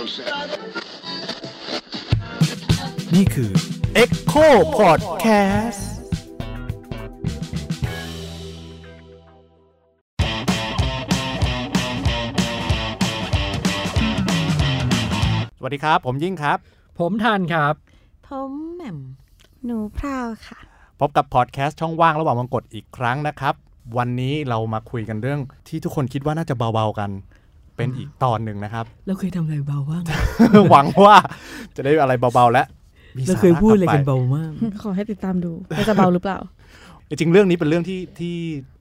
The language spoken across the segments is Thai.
นี่คือ Echo Podcast สวัสดีครับ ผมยิ่งครับ ผมทันครับ ผมแหม่มหนูพราวค่ะ พบกับพอดแคสต์ช่องว่างระหว่างวังกดอีกครั้งนะครับ วันนี้เรามาคุยกันเรื่องที่ทุกคนคิดว่าน่าจะเบาๆกัน เป็นอีกตอนหนึ่งนะครับ เราเคยทำอะไรเบาบ้างหวังว่าจะได้อะไรเบาๆและมีเราสเคยพูดอะไรลักันบไปเบามาก ขอให้ติดตามดูว่าจะเบาหรือเปล่า จริงๆเรื่องนี้เป็นเรื่องที่ที่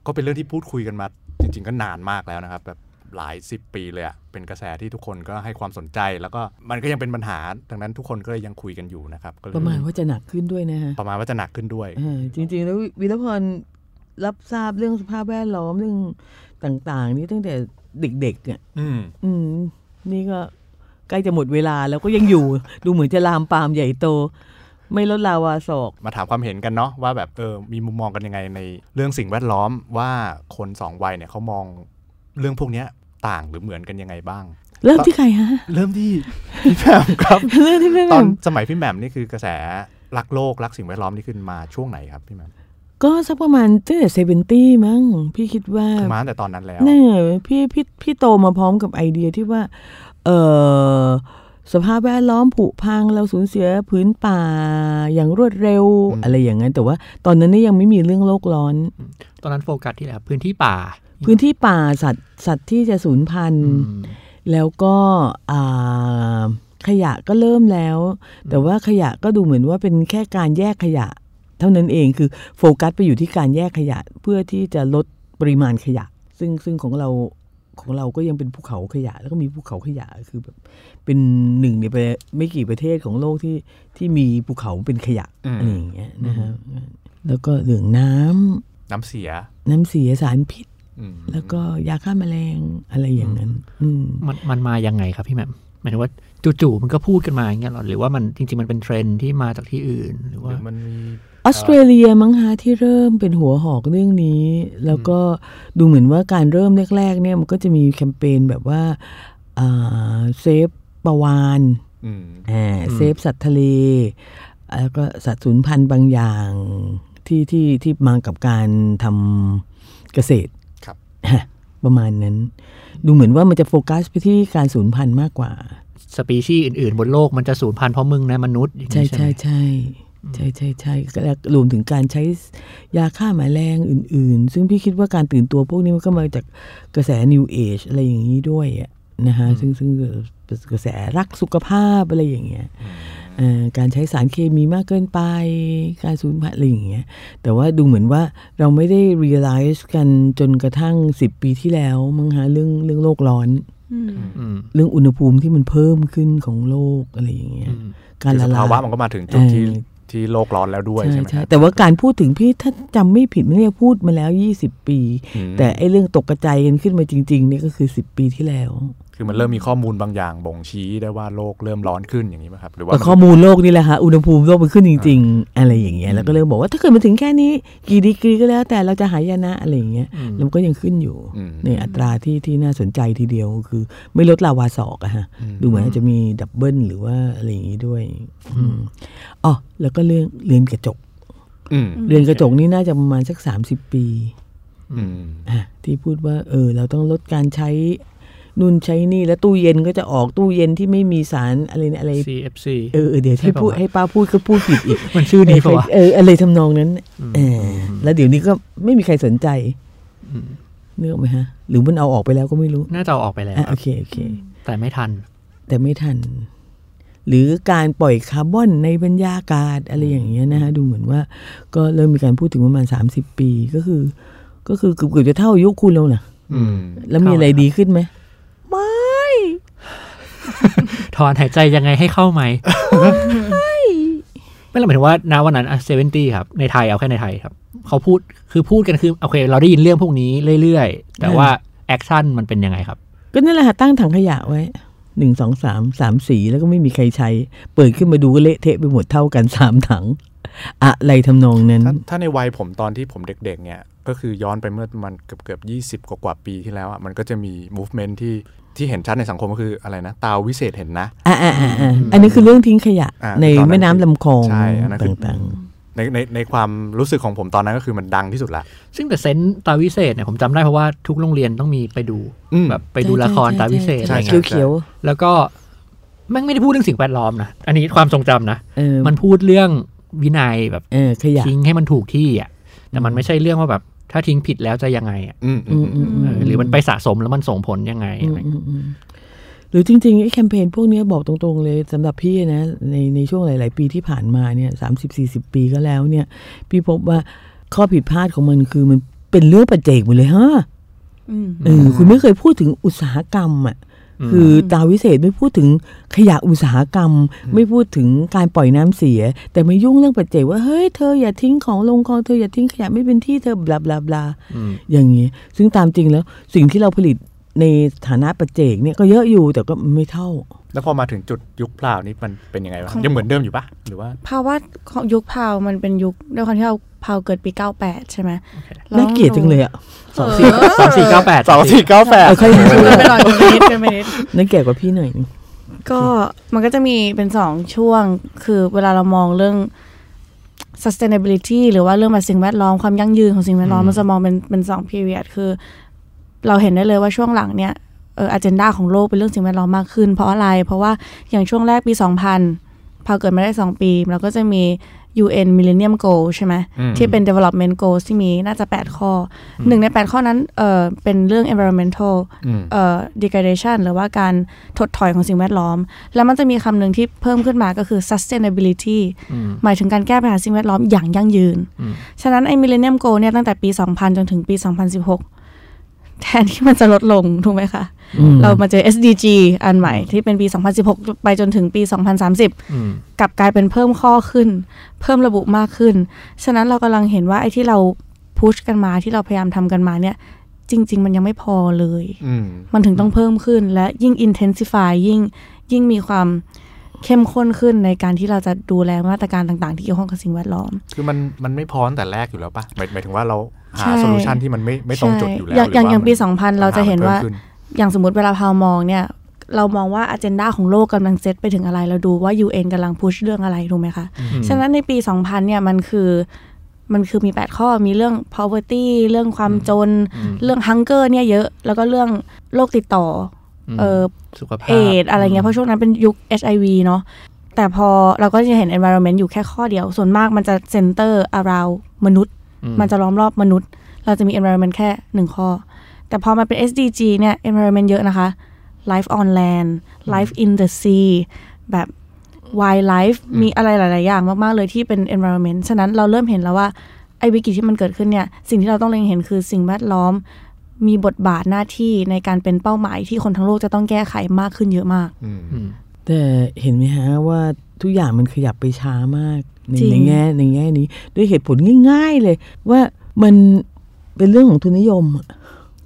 ก็เป็นเรื่องที่พูดคุยกันมา จริง ๆ ก็นานมากแล้วนะครับ แบบหลายสิบปีเลยอะเป็นกระแสที่ทุกคนก็ให้ความสนใจ แล้วก็มันก็ยังเป็นปัญหาดังนั้นทุกคนก็เลยยังคุยกันอยู่นะครับก็เลยประมาณว่าจะหนักขึ้นด้วยนะฮะประมาณว่าจะหนักขึ้นด้วยเออจริง ๆ แล้ววิรพรรับทราบเรื่องสภาพแวดล้อมเรื่อง ต่าง ๆ นี่ตั้งแต่เด็กๆอะอืมอืมนี่ก็ใกล้จะหมดเวลาแล้วก็ยังอยู่ ดูเหมือนจะลามปามใหญ่โต ไม่ลดลาวาศอกมาถามความเห็นกันเนาะว่าแบบเออมีมุมมองกันยังไงในเรื่องสิ่งแวดล้อมว่าคนสองวัยเนี่ยเขามองเรื่องพวกเนี้ยต่างหรือเหมือนกันยังไงบ้าง เริ่มที่ใครฮะ เริ่มที่พี่แหม่มครับเริ่มที่พี่แหตอนม่มสมัยพี่แหม่มนี่คือกระแสรักโลกรักสิ่งแวดล้อมนี่ขึ้นมาช่วงไหนครับพี่แหม่ม ก็สักประมาณตั้งแต่เซเวนตี้มั้งพี่คิดว่าคือมาตั้งแต่ตอนนั้นแล้วเนี่ยพี่พี่พี่โตมาพร้อมกับไอเดียที่ว่า เออสภาพแวดล้อมผุพังเราสูญเสียพื้นป่าอย่างรวดเร็วอะไรอย่างนั้นแต่ว่าตอนนั้นนี่ยังไม่มีเรื่องโลกร้อน ตอนนั้นโฟกัสที่อะไรครับพื้นที่ป่า พื้นที่ป่าสัตว์สัตว์ที่จะสูญพันธุ์อืมแล้วก็อ่าขยะก็เริ่มแล้ว แต่ว่าขยะก็ดูเหมือนว่าเป็นแค่การแยกขยะ เท่านั้นเองคือโฟกัสไปอยู่ที่การแยกขยะเพื่อที่จะลดปริมาณขยะ ซึ่งซึ่งของเราของเราก็ยังเป็นภูเขาขยะ แล้วก็มีภูเขาขยะคือแบบเป็นหนึ่งในประไม่กี่ประเทศของโลกที่ที่มีภูเขาเป็นขยะอืมอะไรอย่างเงี้ยนะฮะแล้วก็เรื่องน้ำน้ำเสีย น้ำเสียสารพิษอืมแล้วก็ยาฆ่าแมลงอะไรอย่างนั้นอืมมันมันมายังไงครับพี่แหม่มหมายถึงว่าจู่ๆมันก็พูดกันมาอย่างเงี้ยหรอหรือว่ามันจริงๆมันเป็นเทรนด์ที่มาจากที่อื่นหรือหว่ารือมันมี ออสเตรเลียมั้งฮะที่เริ่มเป็นหัวหอกเรื่องนี้ แล้วก็ดูเหมือนว่าการเริ่มแรกๆเนี่ยมันก็จะมีแคมเปญแบบว่าเซฟปลาวานอืมอ่าเซฟสัตว์ทะเลแล้วก็สัตว์สูญพันธุ์บางอย่างที่ที่ที่มากับการทำเกษตรครับฮะประมาณนั้น ดูเหมือนว่ามันจะโฟกัสไปที่การสูญพันธุ์มากกว่า สปีชีส์อื่นๆ บนโลกมันจะสูญพันธุ์เพราะมึงนะมนุษย์อย่างใช่นี้ใช่ใช่ไหมใช่ ใช่ใช่ใช่แล้วรวมถึงการใช้ยาฆ่าแมลงอื่น ๆ ซึ่งพี่คิดว่าการตื่นตัวพวกนี้มันก็มาจากกระแส New Age อะไรอย่างนี้ด้วยอะนะฮะซึ่งซึ่งเป็นกระแสรักสุขภาพอะไรอย่างเงี้ยเอ่อการใช้สารเคมีมากเกินไป การสูญพันธุ์อะไรอย่างเงี้ย แต่ว่าดูเหมือนว่าเราไม่ได้ realize กันจนกระทั่งสิบปีที่แล้วมั้งฮะเรื่องเรื่องโลกร้อนอืมอืมเรื่องอุณหภูมิที่มันเพิ่มขึ้นของโลกอะไรอย่างเงี้ยอืมการคือละสลายภาวะมันก็มาถึงจุดที่เออ ที่โลกร้อนแล้วด้วยใช่ไหมครับแต่ว่าการพูดถึงพี่ถ้าจำไม่ผิดมันเนี่ยพูดมาแล้ว 20 ปีอืมแต่ไอ้เรื่องตกกระจายกันขึ้นมาจริงๆเนี่ยก็คือ 10 ปีที่แล้ว คือมันเริ่มมีข้อมูลบางอย่างบ่งชี้ได้ว่าโลกเริ่มร้อนขึ้นอย่างนี้ไหมครับหรือว่าแต่ข้อมูลโลกนี่แหละค่ะอุณหภูมิโลกมันขึ้นจริง ๆ อะไรอย่างเงี้ยแล้วก็เริ่มบอกว่าถ้าเกิดมาถึงแค่นี้กี่ดีกรีก็แล้ว แต่เราจะหายนะอะไรอย่างเงี้ยอืมแล้วมันก็ยังขึ้นอยู่อืมในอัตราที่ที่น่าสนใจทีเดียวคือ ไม่ลดลาวาศอกอะฮะอืมดูเหมือนอาจจะมีดับเบิลหรือว่าอะไรอย่างงี้ด้วยอืมอ๋อแล้วก็เรื่องเรือนกระจกอืมเรือนกระจกนี่น่าจะประมาณสักสามสิบปีอืมอะที่พูดว่าเออเราต้องลดการใช้ นู่นใช้นี่แล้วตู้เย็นก็จะออกตู้เย็นที่ไม่มีสารอะไรนะอะไร CFC เออเออเดี๋ยวใช่ที่ปะพูดวะให้ป้าพูดก็พูดผิดอีก มันชื่อนี้ปะวะเอออะไรทำนองนั้นอืมเออแล้วเดี๋ยวนี้ก็ไม่มีใครสนใจอืมเนื้ออกไหมฮะ หรือมันเอาออกไปแล้วก็ไม่รู้ น่าจะเอาออกไปแล้วอะคโอรับเคโอเค แต่ไม่ทัน แต่ไม่ทัน หรือการปล่อยคาร์บอนในบรรยากาศอะไรอย่างเงี้ยนะฮะดูเหมือนว่า ก็เริ่มมีการพูดถึงประมาณสามสิบปีก็คือ ก็คือเกือบๆจะเท่าอายุคุณแล้วนะอืมแล้วมีอะไรดีขึ้นไหมไม่ ถอนหายใจยังไงให้เข้าไหมไม่เราหมายถึงว่าณวันนั้น seventy ครับ ในไทยเอาแค่ในไทยครับ เขาพูดคือพูดกันคือโอเค เราได้ยินเรื่องพวกนี้เรื่อยๆ แต่ว่า action มันเป็นยังไงครับ ก็นั่นแหละค่ะตั้งถังขยะไว้หนึ่งสองสามสามสีแล้วก็ไม่มีใครใช้ เปิดขึ้นมาดูก็เละเทะไปหมดเท่ากันสามถัง อะไรทำนองนั้นถ้าถ้าในวัยผมตอนที่ผมเด็ก ๆ เนี่ย ก็คือย้อนไปเมื่อประมันเกือบเกือบยี่สิบกว่าๆปีที่แล้วอะมันก็จะมี movement ที่ที่เห็นชัดในสังคมก็คืออะไรนะตาวิเศษเห็นนะอ่าอ่าอ่าอ่าอันนี้คือเรื่องทิ้งขยะอ่าในตอนนั้นแม่น้ำลำคลองใช่อันนั้นคือต่างในในในความรู้สึกของผมตอนนั้นก็คือมันดังที่สุดละ ซึ่งแต่เซนต์ตาวิเศษเนี่ยผมจำได้เพราะว่าทุกโรงเรียนต้องมีไปดูอืมแบบไปดูละครตาวิเศษใช่อะไรใช่เงี้ยเขียวแล้วก็แม่งไม่ได้พูดเรื่องสิ่งแวดล้อมนะอันนี้ความทรงจำนะๆเออมันพูดเรื่องวินัยแบบเออขยะทิ้งให้มันถูกที่อะแต่มันไม่ใช่เรื่องว่าแบบ ถ้าทิ้งผิดแล้วจะยังไงอะอืมอือืมมอืมอืเอมอหรือมันไปสะสมแล้วมันส่งผลยังไงอือะมไรอืมอืมหรือจริงๆไอ้แคมเปญพวกเนี้ยบอกตรงๆเลยสำหรับพี่นะในในช่วงหลาย ๆ ปีที่ผ่านมาเนี่ยสามสิบสี่สิบปีก็แล้วเนี่ย พี่พบว่าข้อผิดพลาดของมันคือมันเป็นเรื่องปัจเจกหมดเลยฮะอืมเออคุณไม่เคยพูดถึงอุตสาหกรรมอะ คือตาวิเศษไม่พูดถึงขยะอุตสาหกรรม ไม่พูดถึงการปล่อยน้ำเสีย แต่มายุ่งเรื่องปัจเจกว่าเฮ้ยเธออย่าทิ้งของลงคลองเธออย่าทิ้งขยะไม่เป็นที่เธอบลาบลาบลาอืมอย่างนี้ ซึ่งตามจริงแล้วสิ่งที่เราผลิต ในฐานะปัจเจกเนี่ยก็เยอะอยู่แต่ก็ไม่เท่า แล้วพอมาถึงจุดยุคพลาวนี้มันเป็นยังไงวะยังเหมือนเดิมอยู่ปะหรือว่าภาวะของยุคพาวมันเป็นยุคด้วยความที่เราพาวเกิดปี 98 ใช่ไหมรน่าเกลียดจังเลยอะสองสี่สองสี่เก้าแปดสองสี่เก้าแปดเอาใครเกินไปหน่อยเกินไปนิดเกินไปนิดนั่นแก่กว่าพี่หน่อยนึงก็มันก็จะมีเป็นสองช่วง คือเวลาเรามองเรื่อง sustainability หรือว่าเรื่องแบบสิ่งแวดล้อมความยั่งยืนของสิ่งแวดล้อมมันจะมองเป็นเป็นสอง period คือ เราเห็นได้เลยว่าช่วงหลังเนี่ยเออ agenda ของโลกเป็นเรื่องสิ่งแวดล้อมมากขึ้น เพราะอะไร เพราะว่าอย่างช่วงแรกปี 2000 พอเกิดมาได้ 2 ปี เราก็จะมี UN Millennium Goal ใช่ไหมอืมที่เป็น development goals ที่มีน่าจะ 8 ข้ออหนึ่งใน 8 ข้อนั้นเออเป็นเรื่อง environmental อืมเอ่อ degradation หรือว่าการถดถอยของสิ่งแวดล้อม แล้วมันจะมีคำหนึ่งที่เพิ่มขึ้นมาก็คือ sustainability อืมหมายถึงการแก้ปัญหาสิ่งแวดล้อมอย่างยั่งยืนอืมฉะนั้นไอ้ millennium goal เนี่ยตั้งแต่ปี 2000 จนถึงปี 2016 แทนที่มันจะลดลง ถูกไหมคะอืมเรามาเจอ SDG อันใหม่ที่เป็นปี 2016 ไปจนถึงปี 2030อืมกลับกลายเป็นเพิ่มข้อขึ้น เพิ่มระบุมากขึ้น ฉะนั้นเรากำลังเห็นว่าไอ้ที่เราพุชกันมาที่เราพยายามทำกันมาเนี่ย จริง ๆ มันยังไม่พอเลยอืมมันถึงต้องเพิ่มขึ้นและยิ่ง intensify ยิ่งยิ่งมีความ เข้มข้นขึ้นในการที่เราจะดูแลมาตรการต่าง ๆ ที่เกี่ยวข้องกับสิ่งแวดล้อม คือมันมันไม่พอตั้งแต่แรกอยู่แล้วปะหมายหมายถึงว่าเราหาใช่โซลูชันที่มันไม่ไม่ตรงจุดอยู่แล้วอย่างหอย่างว่อย่างปีมัน2000 เราจะเห็นว่าปัญพิ่มขึ้อย่างสมมติเวลาพาวมองเนี่ยเรามองว่าอ g e n d a ของโลกกำลังเซตไปถึงอะไร เราดูว่า UN กำลังพุชเรื่องอะไรถูกไหมคะ ฉะนั้นในปี 2000 เนี่ยมันคือมันคือมี 8 ข้อมีเรื่อง poverty เรื่องความจน เรื่อง hunger เนี่ยเยอะ แล้วก็เรื่องโรคติดต่ออ เออสุขภาพเอดอะไรเงี้ย เพราะช่วงนั้นเป็นยุค HIV เนาะแต่พอเราก็จะเห็น environment อยู่แค่ข้อเดียว ส่วนมากมันจะ center around มนุษย์ มันจะล้อมรอบมนุษย์ เราจะมี environment แค่หนึ่งข้อ แต่พอมาเป็น SDG เนี่ย environment เยอะนะคะ life on land life in the sea แบบ wildlife มีอะไรหลาย ๆ อย่างมาก ๆ เลยที่เป็น environment ฉะนั้นเราเริ่มเห็นแล้วว่าไอ้วิกฤตที่มันเกิดขึ้นเนี่ย สิ่งที่เราต้องเล็งเห็นคือสิ่งแวดล้อม มีบทบาทหน้าที่ในการเป็นเป้าหมายที่คนทั้งโลกจะต้องแก้ไขมากขึ้นเยอะมากอืมอืมแต่เห็นไหมฮะว่าทุกอย่างมันขยับไปช้ามากในจริงในแง่ในแง่นี้ ด้วยเหตุผลง่าย ๆ เลย ว่ามันเป็นเรื่องของทุนนิยมอะ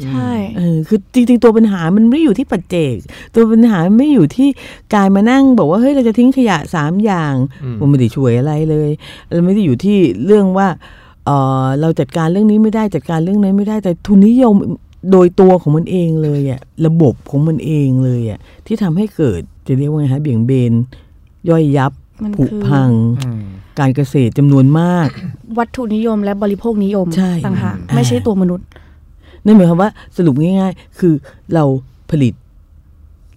ใช่เออคือจริงๆตัวปัญหามันไม่อยู่ที่ปัจเจก ตัวปัญหาไม่อยู่ที่การมานั่งบอกว่าเฮ้ยเราจะทิ้งขยะสามอย่างอืมมันไม่ได้ช่วยอะไรเลยเราไม่ได้อยู่ที่เรื่องว่า เออเราจัดการเรื่องนี้ไม่ได้จัดการเรื่องนั้นไม่ได้แต่ทุนนิยมโดยตัวของมันเองเลยอะระบบของมันเองเลยอะที่ทำให้เกิดจะเรียกว่าไงฮะเบี่ยงเบน ย่อยยับมันผุคือพังอืมการเกษตรจำนวนมาก วัตถุนิยมและบริโภคนิยมใช่ต่างหากอ่าไม่ใช่ตัวมนุษย์นั่นหมายความว่าสรุปง่าย ๆ คือเราผลิต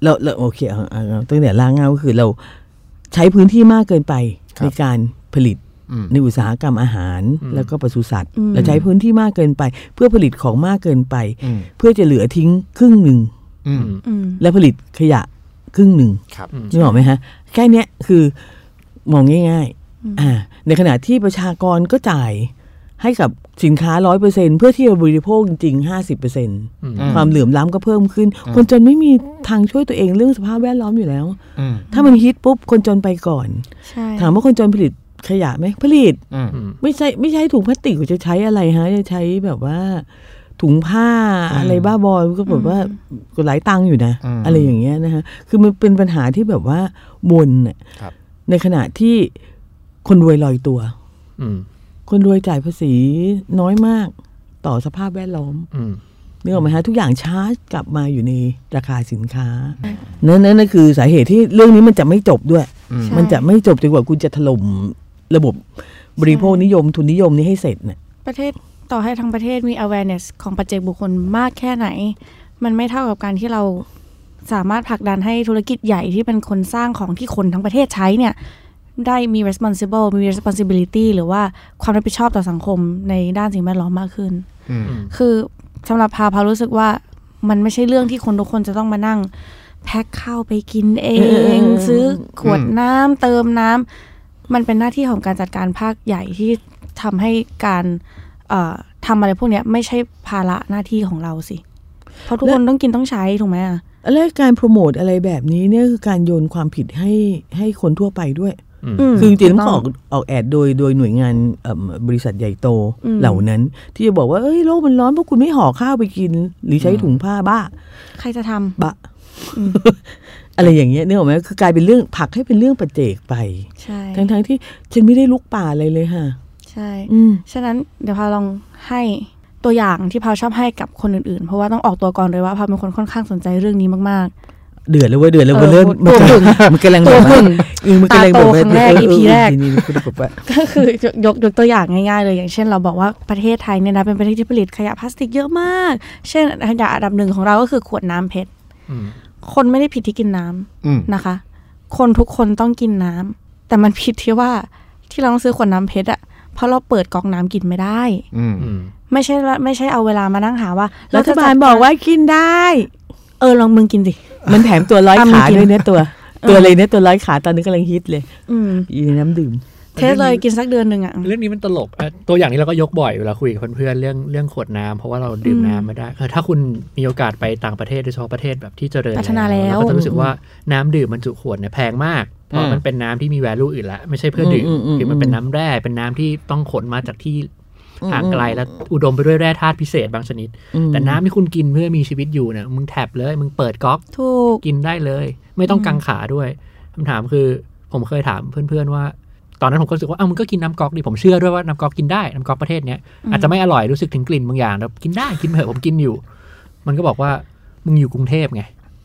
เราเราโอเคเอาเอาเอาตั้งแต่ล่างเงาก็คือเราใช้พื้นที่มากเกินไปครับในการผลิตอืม ในอุตสาหกรรมอาหารอืมแล้วก็ปศุสัตว์อืมเราใช้พื้นที่มากเกินไป เพื่อผลิตของมากเกินไปอืมเพื่อจะเหลือทิ้งครึ่งหนึ่งอืมอืมและผลิตขยะครึ่งหนึ่งครับนึกออกไหมฮะ แค่เนี้ยคือมองง่ายอืมๆอ่าในขณะที่ประชากรก็จ่ายให้กับสินค้าร้อยเปอร์เซ็นเพื่อที่จะบริโภคจริงห้าสิบเปอร์เซ็นอืมอืมความเหลื่อมล้ำก็เพิ่มขึ้นอืมคนจนไม่มีทางช่วยตัวเองเรื่องสภาพแวดล้อมอยู่แล้วอืมถ้ามันฮิตปุ๊บคนจนไปก่อนใช่ถามว่าคนจนผลิต ขยะไหมผลิตอืมอืมไม่ใช่ไม่ใช่ถุงพลาสติกจะใช้อะไรฮะจะใช้แบบว่า ถุงผ้าอืมอะไรบ้าบอก็แบบว่าก็หลายตังค์อยู่นะอืมอะไรอย่างเงี้ยนะฮะคือมันเป็นปัญหาที่แบบว่าวนน่ะครับในขณะที่คนรวยลอยตัวอืมคนรวยจ่ายภาษีน้อยมากต่อสภาพแวดล้อมอืมนึกออกไหมฮะทุกอย่างชาร์จกลับมาอยู่ในราคาสินค้านั่นนั่นนั่นคือสาเหตุที่เรื่องนี้มันจะไม่จบด้วยอืมใช่มันจะไม่จบจนกว่าคุณจะถล่ม ระบบบริโภคนิยมทุนนิยมนี้ให้เสร็จเนี่ยประเทศต่อให้ทั้งประเทศมี awareness ของปัจเจกบุคคลมากแค่ไหน มันไม่เท่ากับการที่เราสามารถผลักดันให้ธุรกิจใหญ่ที่เป็นคนสร้างของที่คนทั้งประเทศใช้เนี่ยได้มี responsible มี responsibility หรือว่าความรับผิดชอบต่อสังคมในด้านสิ่งแวดล้อมมากขึ้นอืมคือสำหรับพาพารู้สึกว่ามันไม่ใช่เรื่องที่คนทุกคนจะต้องมานั่ง แพ็คข้าวไปกินเอง ซื้อขวดน้ำเติมน้ำ มันเป็นหน้าที่ของการจัดการภาคใหญ่ที่ทำให้การเอ่อทำอะไรพวกเนี้ยไม่ใช่ภาระหน้าที่ของเราสิ เพราะทุกคนต้องกินต้องใช้ถูกไหมอะแล้วการโปรโมทอะไรแบบนี้เนี่ยคือการโยนความผิดให้ให้คนทั่วไปด้วยมคือจริงๆต้องถูออกออกแอดโดยโดยหน่วยงานเอิ่มบริษัทใหญ่โตอืมเหล่านั้น ที่จะบอกว่าเอ้ยโลกมันร้อนเพราะคุณไม่ห่อข้าวไปกิน หรือใช้ถุงผ้าบ้า ใครจะทำบะ อะไรอย่างเงี้ยนึกออกไหมคือกลายเป็นเรื่องผลักให้เป็นเรื่องประเจกไป ใช่ ทั้งทั้งๆที่ฉันไม่ได้ลุกป่าอะไรเลยค่ะ ใช่อืมฉะนั้นเดี๋ยวพาลองให้ตัวอย่างที่พาชอบให้กับคนอื่นๆ เพราะว่าต้องออกตัวก่อนเลยว่าพาเป็นคนค่อนข้างสนใจเรื่องนี้มากเดือดแล้วเว้ยเดือดแล้วเว้ยเออเริ่มมันตัวกำหุ่ลังนมันกำลังตัแบวบหุ่ว่านเออมันกำลังแบบว่าตาโตครั้งแรกเออ EP แรกนี่นี่คุณบอกว่าๆก็คือยกยกยกตัวอย่างง่ายๆเลยอย่างเช่น เราบอกว่าประเทศไทยเนี่ยนะเป็นประเทศที่ผลิตขยะพลาสติกเยอะมาก เช่นขยะอันดับหนึ่งของเราก็คือขวดน้ำเพชรอืม คนไม่ได้ผิดที่กินน้ำอืมนะคะ คนทุกคนต้องกินน้ำแต่มันผิดที่ว่าที่เราต้องซื้อขวดน้ำเพชรอะเพราะเราเปิดก๊อกน้ำกินไม่ได้ อืมอืมไม่ใช่ละไม่ใช่เอาเวลามานั่งหาว่ารัฐบาลจะจัดบอกว่ากินได้ เออลองมึงกินสิมันแถมตัวร้อยอะมึงขากินด้วยเนี่ยตัว ตัวอะไรเนี่ยตัวร้อยขาตอนนี้กำลังฮิตเลยอืมอีน้ำดื่ม เทสเลยกินสักเดือนหนึ่งอะเรื่องนี้มันตลกอะตัวอย่างนี้เราก็ยกบ่อยเวลาคุยกับเพื่อนๆเรื่องเรื่องขวดน้ำเพราะว่าเราดื่มอืมน้ำไม่ได้คือถ้าคุณมีโอกาสไปต่างประเทศโดยเฉพาะประเทศแบบที่เจริญพัฒนาแล้วเราก็จะรู้สึกว่าน้ำดื่มบรรจุขวดเนี่ยแพงมากเพราะมันเป็นน้ำที่มี value อื่นละไม่ใช่เพื่อดื่มอืมอืมอืมคือมันเป็นน้ำแร่เป็นน้ำที่ต้องขนมาจากที่อืมห่างไกลและอุดมไปด้วยแร่ธาตุพิเศษบางชนิดอืมแต่น้ำที่คุณกินเพื่อมีชีวิตอยู่เนี่ยมึงแท็บเลย มึงเปิดก๊อกถูกกินได้เลย ไม่ต้องกังขาด้วยคำถามคือผมเคยถามเพื่อนๆว่า ตอนนั้นผมก็รู้สึกว่าอ้าวมึงก็กินน้ำก๊อกดิผมเชื่อด้วยว่าน้ำก๊อกกินได้น้ำก๊อกประเทศเนี้ยอาจจะไม่อร่อยรู้สึกถึงกลิ่นบางอย่างแต่กินได้กินเถอะผมกินอยู่ มันก็บอกว่ามึงอยู่กรุงเทพไง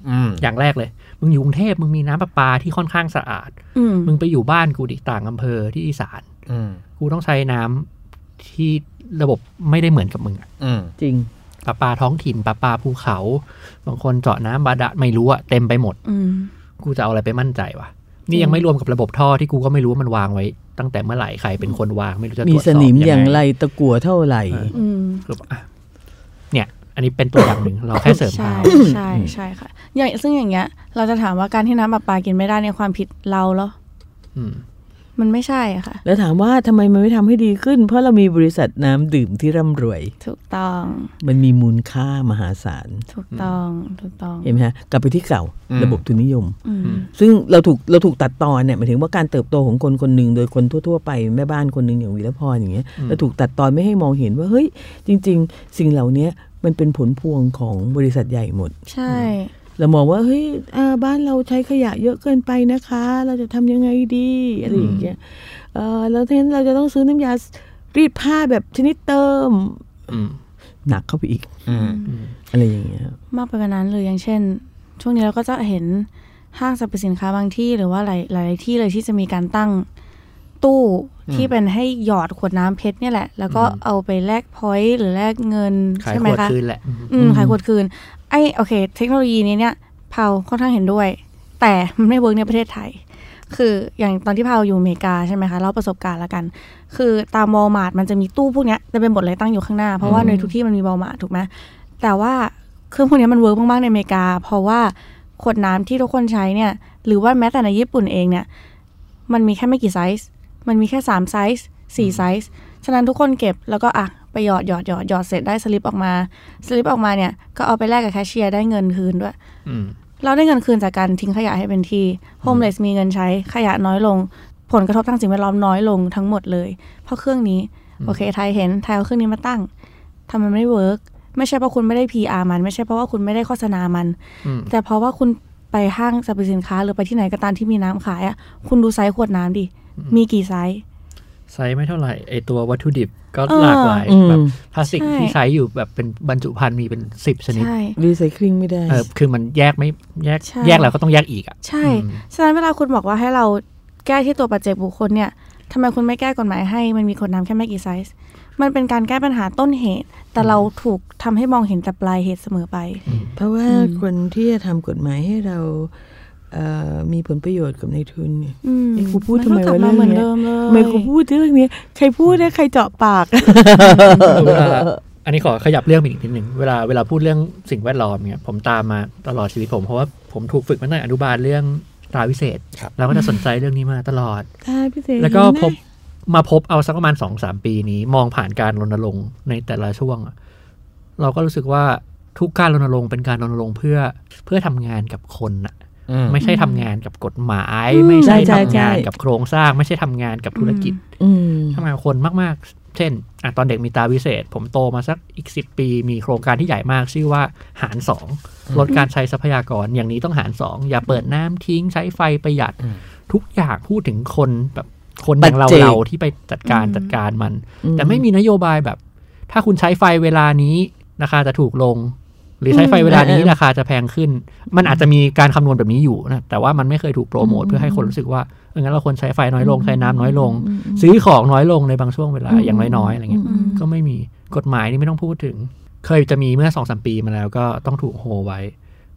อืมอย่างแรกเลย มึงอยู่กรุงเทพมึงมีน้ำประปาที่ค่อนข้างสะอาดอืมมึงไปอยู่บ้านกูดิต่างอำเภอที่อีสานอืมกูต้องใช้น้ำที่ระบบไม่ได้เหมือนกับมึงอะอืมจริงประปาท้องถิ่นประปาภูเขา บางคนเจาะน้ำบาดาลไม่รู้อะเต็มไปหมดอืมกูจะเอาอะไรไปมั่นใจวะ นี่ยังไม่รวมกับระบบท่อที่กูก็ไม่รู้ว่ามันวางไว้ ตั้งแต่เมื่อไหร่ใครเป็นคนวางไม่รู้จะตมีรวจสสอบนิมงอย่างไงไรตะกัวเท่าไหร่เอออืมคือแบบอะเนี่ย อันนี้เป็นตัวอย่างหนึ่งเราแค่เสริมใช่เท้าใช่ใช่ค่ะ อย่างซึ่งอย่างเงี้ย เราจะถามว่าการที่น้ำประปากินไม่ได้เนี่ยความผิดเราเหรออื มมันไม่ใช่อะค่ะ แล้วถามว่าทำไมมันไม่ทำให้ดีขึ้น เพราะเรามีบริษัทน้ำดื่มที่ร่ำรวย ถูกต้อง มันมีมูลค่ามหาศาล ถูกต้อง ถูกต้อง เห็นไหมฮะ กลับไปที่เก่าอืมระบบทุนนิยมอืมซึ่งเราถูกเราถูกตัดตอนเนี่ยหมายถึงว่าการเติบโตของคนคนหนึ่งโดยคนทั่ว ๆ ไปแม่บ้านคนหนึ่งอย่างวีรพรอย่างเงี้ยอืมเราถูกตัดตอนไม่ให้มองเห็นว่าเฮ้ยจริง ๆ สิ่งเหล่านี้มันเป็นผลพวงของบริษัทใหญ่หมด ใช่ เรามองว่าเฮ้ยอ่าบ้านเราใช้ขยะเยอะเกินไปนะคะ เราจะทำยังไงดีอะไรอย่างเงี้ยเออแล้วทีนั้นเราจะต้องซื้อน้ำยารีดผ้าแบบชนิดเติมอืมหนักเข้าไปอีกอืมอะไรอย่างเงี้ยมากไปกว่านั้นเลยอย่างเช่น ช่วงนี้เราก็จะเห็นห้างสรรพสินค้าบางที่หรือว่าหลายหลายที่เลยที่จะมีการตั้งตู้ที่เป็นให้หยอดขวดน้ำ PET เนี่ยแหละ แล้วก็อืมเอาไปแลก point หรือแลกเงินขายใช่ขไหมวดคะคืนแหละอืมขายขวดคืน ไอ้โอเค เทคโนโลยีนี้เนี่ยเผาค่อนข้างเห็นด้วย แต่มันไม่ work ในประเทศไทย คืออย่างตอนที่เผาอยู่อเมริกาใช่ไหมคะเล่าประสบการณ์ละกัน คือตามวอลมาร์ทมันจะมีตู้พวกเนี้ยจะเป็นบทเลยตั้งอยู่ข้างหน้า เพราะว่าในทุกที่มันมีวอลมาร์ทถูกไหมแต่ว่าเครื่องพวกเนี้ยมัน work มากๆในอเมริกา เพราะว่าขวดน้ำที่ทุกคนใช้เนี่ย หรือว่าแม้แต่ในญี่ปุ่นเองเนี่ย มันมีแค่ไม่กี่ไซส์ มันมีแค่สามไซส์สี่ไซส์ ฉะนั้นทุกคนเก็บแล้วก็อะ ไปหยอดหยอดหยอดหยอดเสร็จได้สลิปออกมา สลิปออกมาเนี่ยก็เอาไปแลกกับแคชเชียร์ได้เงินคืนด้วยอืมเราได้เงินคืนจากการทิ้งขยะให้เป็นที่ homeless มีเงินใช้ขยะน้อยลง ผลกระทบทางสิ่งแวดล้อมน้อยลงทั้งหมดเลย เพราะเครื่องนี้ โอเคไทยเห็นไทยเอาเครื่องนี้มาตั้งทำไมไม่ work ไม่ใช่เพราะคุณไม่ได้ PR มัน ไม่ใช่เพราะว่าคุณไม่ได้โฆษณามันอืมแต่เพราะว่าคุณไปห้างสรรพสินค้า หรือไปที่ไหนก็ตามที่มีน้ำขายอะคุณดูไซส์ขวดน้ำดิมีกี่ size size ไม่เท่าไหร่ไอตัววัตถุดิบก็เออหลากหลายอืมแบบพลาสติกใช่ที่ใช้อยู่แบบเป็นบรรจุภัณฑ์มีเป็นสิบชนิดใช่รีไซเคิลไม่ได้เออคือมันแยกไม่แยกใช่แยกแล้วก็ต้องแยกอีกอะใช่อืมฉะนั้นเวลาคุณบอกว่าให้เราแก้ที่ตัวปัจเจกบุคคลเนี่ยทำไมคุณไม่แก้กฎหมายให้มันมีขวดน้ำแค่ไม่กี่ไซส์มันเป็นการแก้ปัญหาต้นเหตุ แต่เราถูกทำให้มองเห็นแต่ปลายเหตุเสมอไป เพราะว่าอืมคนที่จะทำกฎหมายให้เราเอ่อ มีผลประโยชน์กับในายทุนเนี่ยอืมไอ้ครูพูดทำไมนก็กลับวะมาเหมือนเรื่เดิองมเนี้เลยยทำไมกูพูดเรื่องนี้ ใครพูดนะใครเจาะปากเวลาอันนี้ขอขยับเรื่องไปอีกนิดหนึ่งเวลาเวลาพูดเรื่องสิ่งแวดล้อมเนี่ยผมตามมาตลอดชีวิตผมเพราะว่าผมถูกฝึกมาตั้งแต่อนุบาลเรื่องตราวิเศษครับเราก็จะสนใจเรื่องนี้มาตลอดอ่าพี่เสรีแล้วก็นะพบมาพบเอาสักประมาณสองสามปีนี้ มองผ่านการรณรงค์ในแต่ละช่วงอะเราก็รู้สึกว่าทุกการรณรงค์เป็นการรณรงค์เพื่อเพื่อทำงานกับคนอะอืม ไม่ใช่ทำงานกับกฎหมายอืมไม่ใช่ใช่ทำใช่งานกับโครงสร้าง ไม่ใช่ทำงานกับธุรกิจอืมทำงานกับคนมากๆ เช่นอะตอนเด็กมีตาวิเศษ ผมโตมาสักอีกสิปีมีโครงการที่ใหญ่มากชื่อว่าหารสองลดการใช้ทรัพยากรอย่างนี้ต้องหารสองอย่าเปิดน้ำทิ้งใช้ไฟประหยัดอืมทุกอย่างพูดถึงคนแบบคนอย่างเราปัจเจกเราที่ไปจัดการอืมจัดการมันอืแต่ไม่มีนโยบายแบบ ถ้าคุณใช้ไฟเวลานี้ราคาจะถูกลง หรือใช้ไฟเวลานี้ราคาจะแพงขึ้น มันอาจจะมีการคำนวณแบบนี้อยู่นะ แต่ว่ามันไม่เคยถูกโปรโมทเพื่อให้คนรู้สึกว่าเอองั้นเราควรใช้ไฟน้อยลง ใช้น้ำน้อยลง ซื้อของน้อยลงในบางช่วงเวลาอย่างน้อยๆอะไรเงี้ยอืมก็ไม่มีกฎหมายนี่ไม่ต้องพูดถึง เคยจะมีเมื่อสองสามปีมาแล้วก็ต้องถูกโฮไว้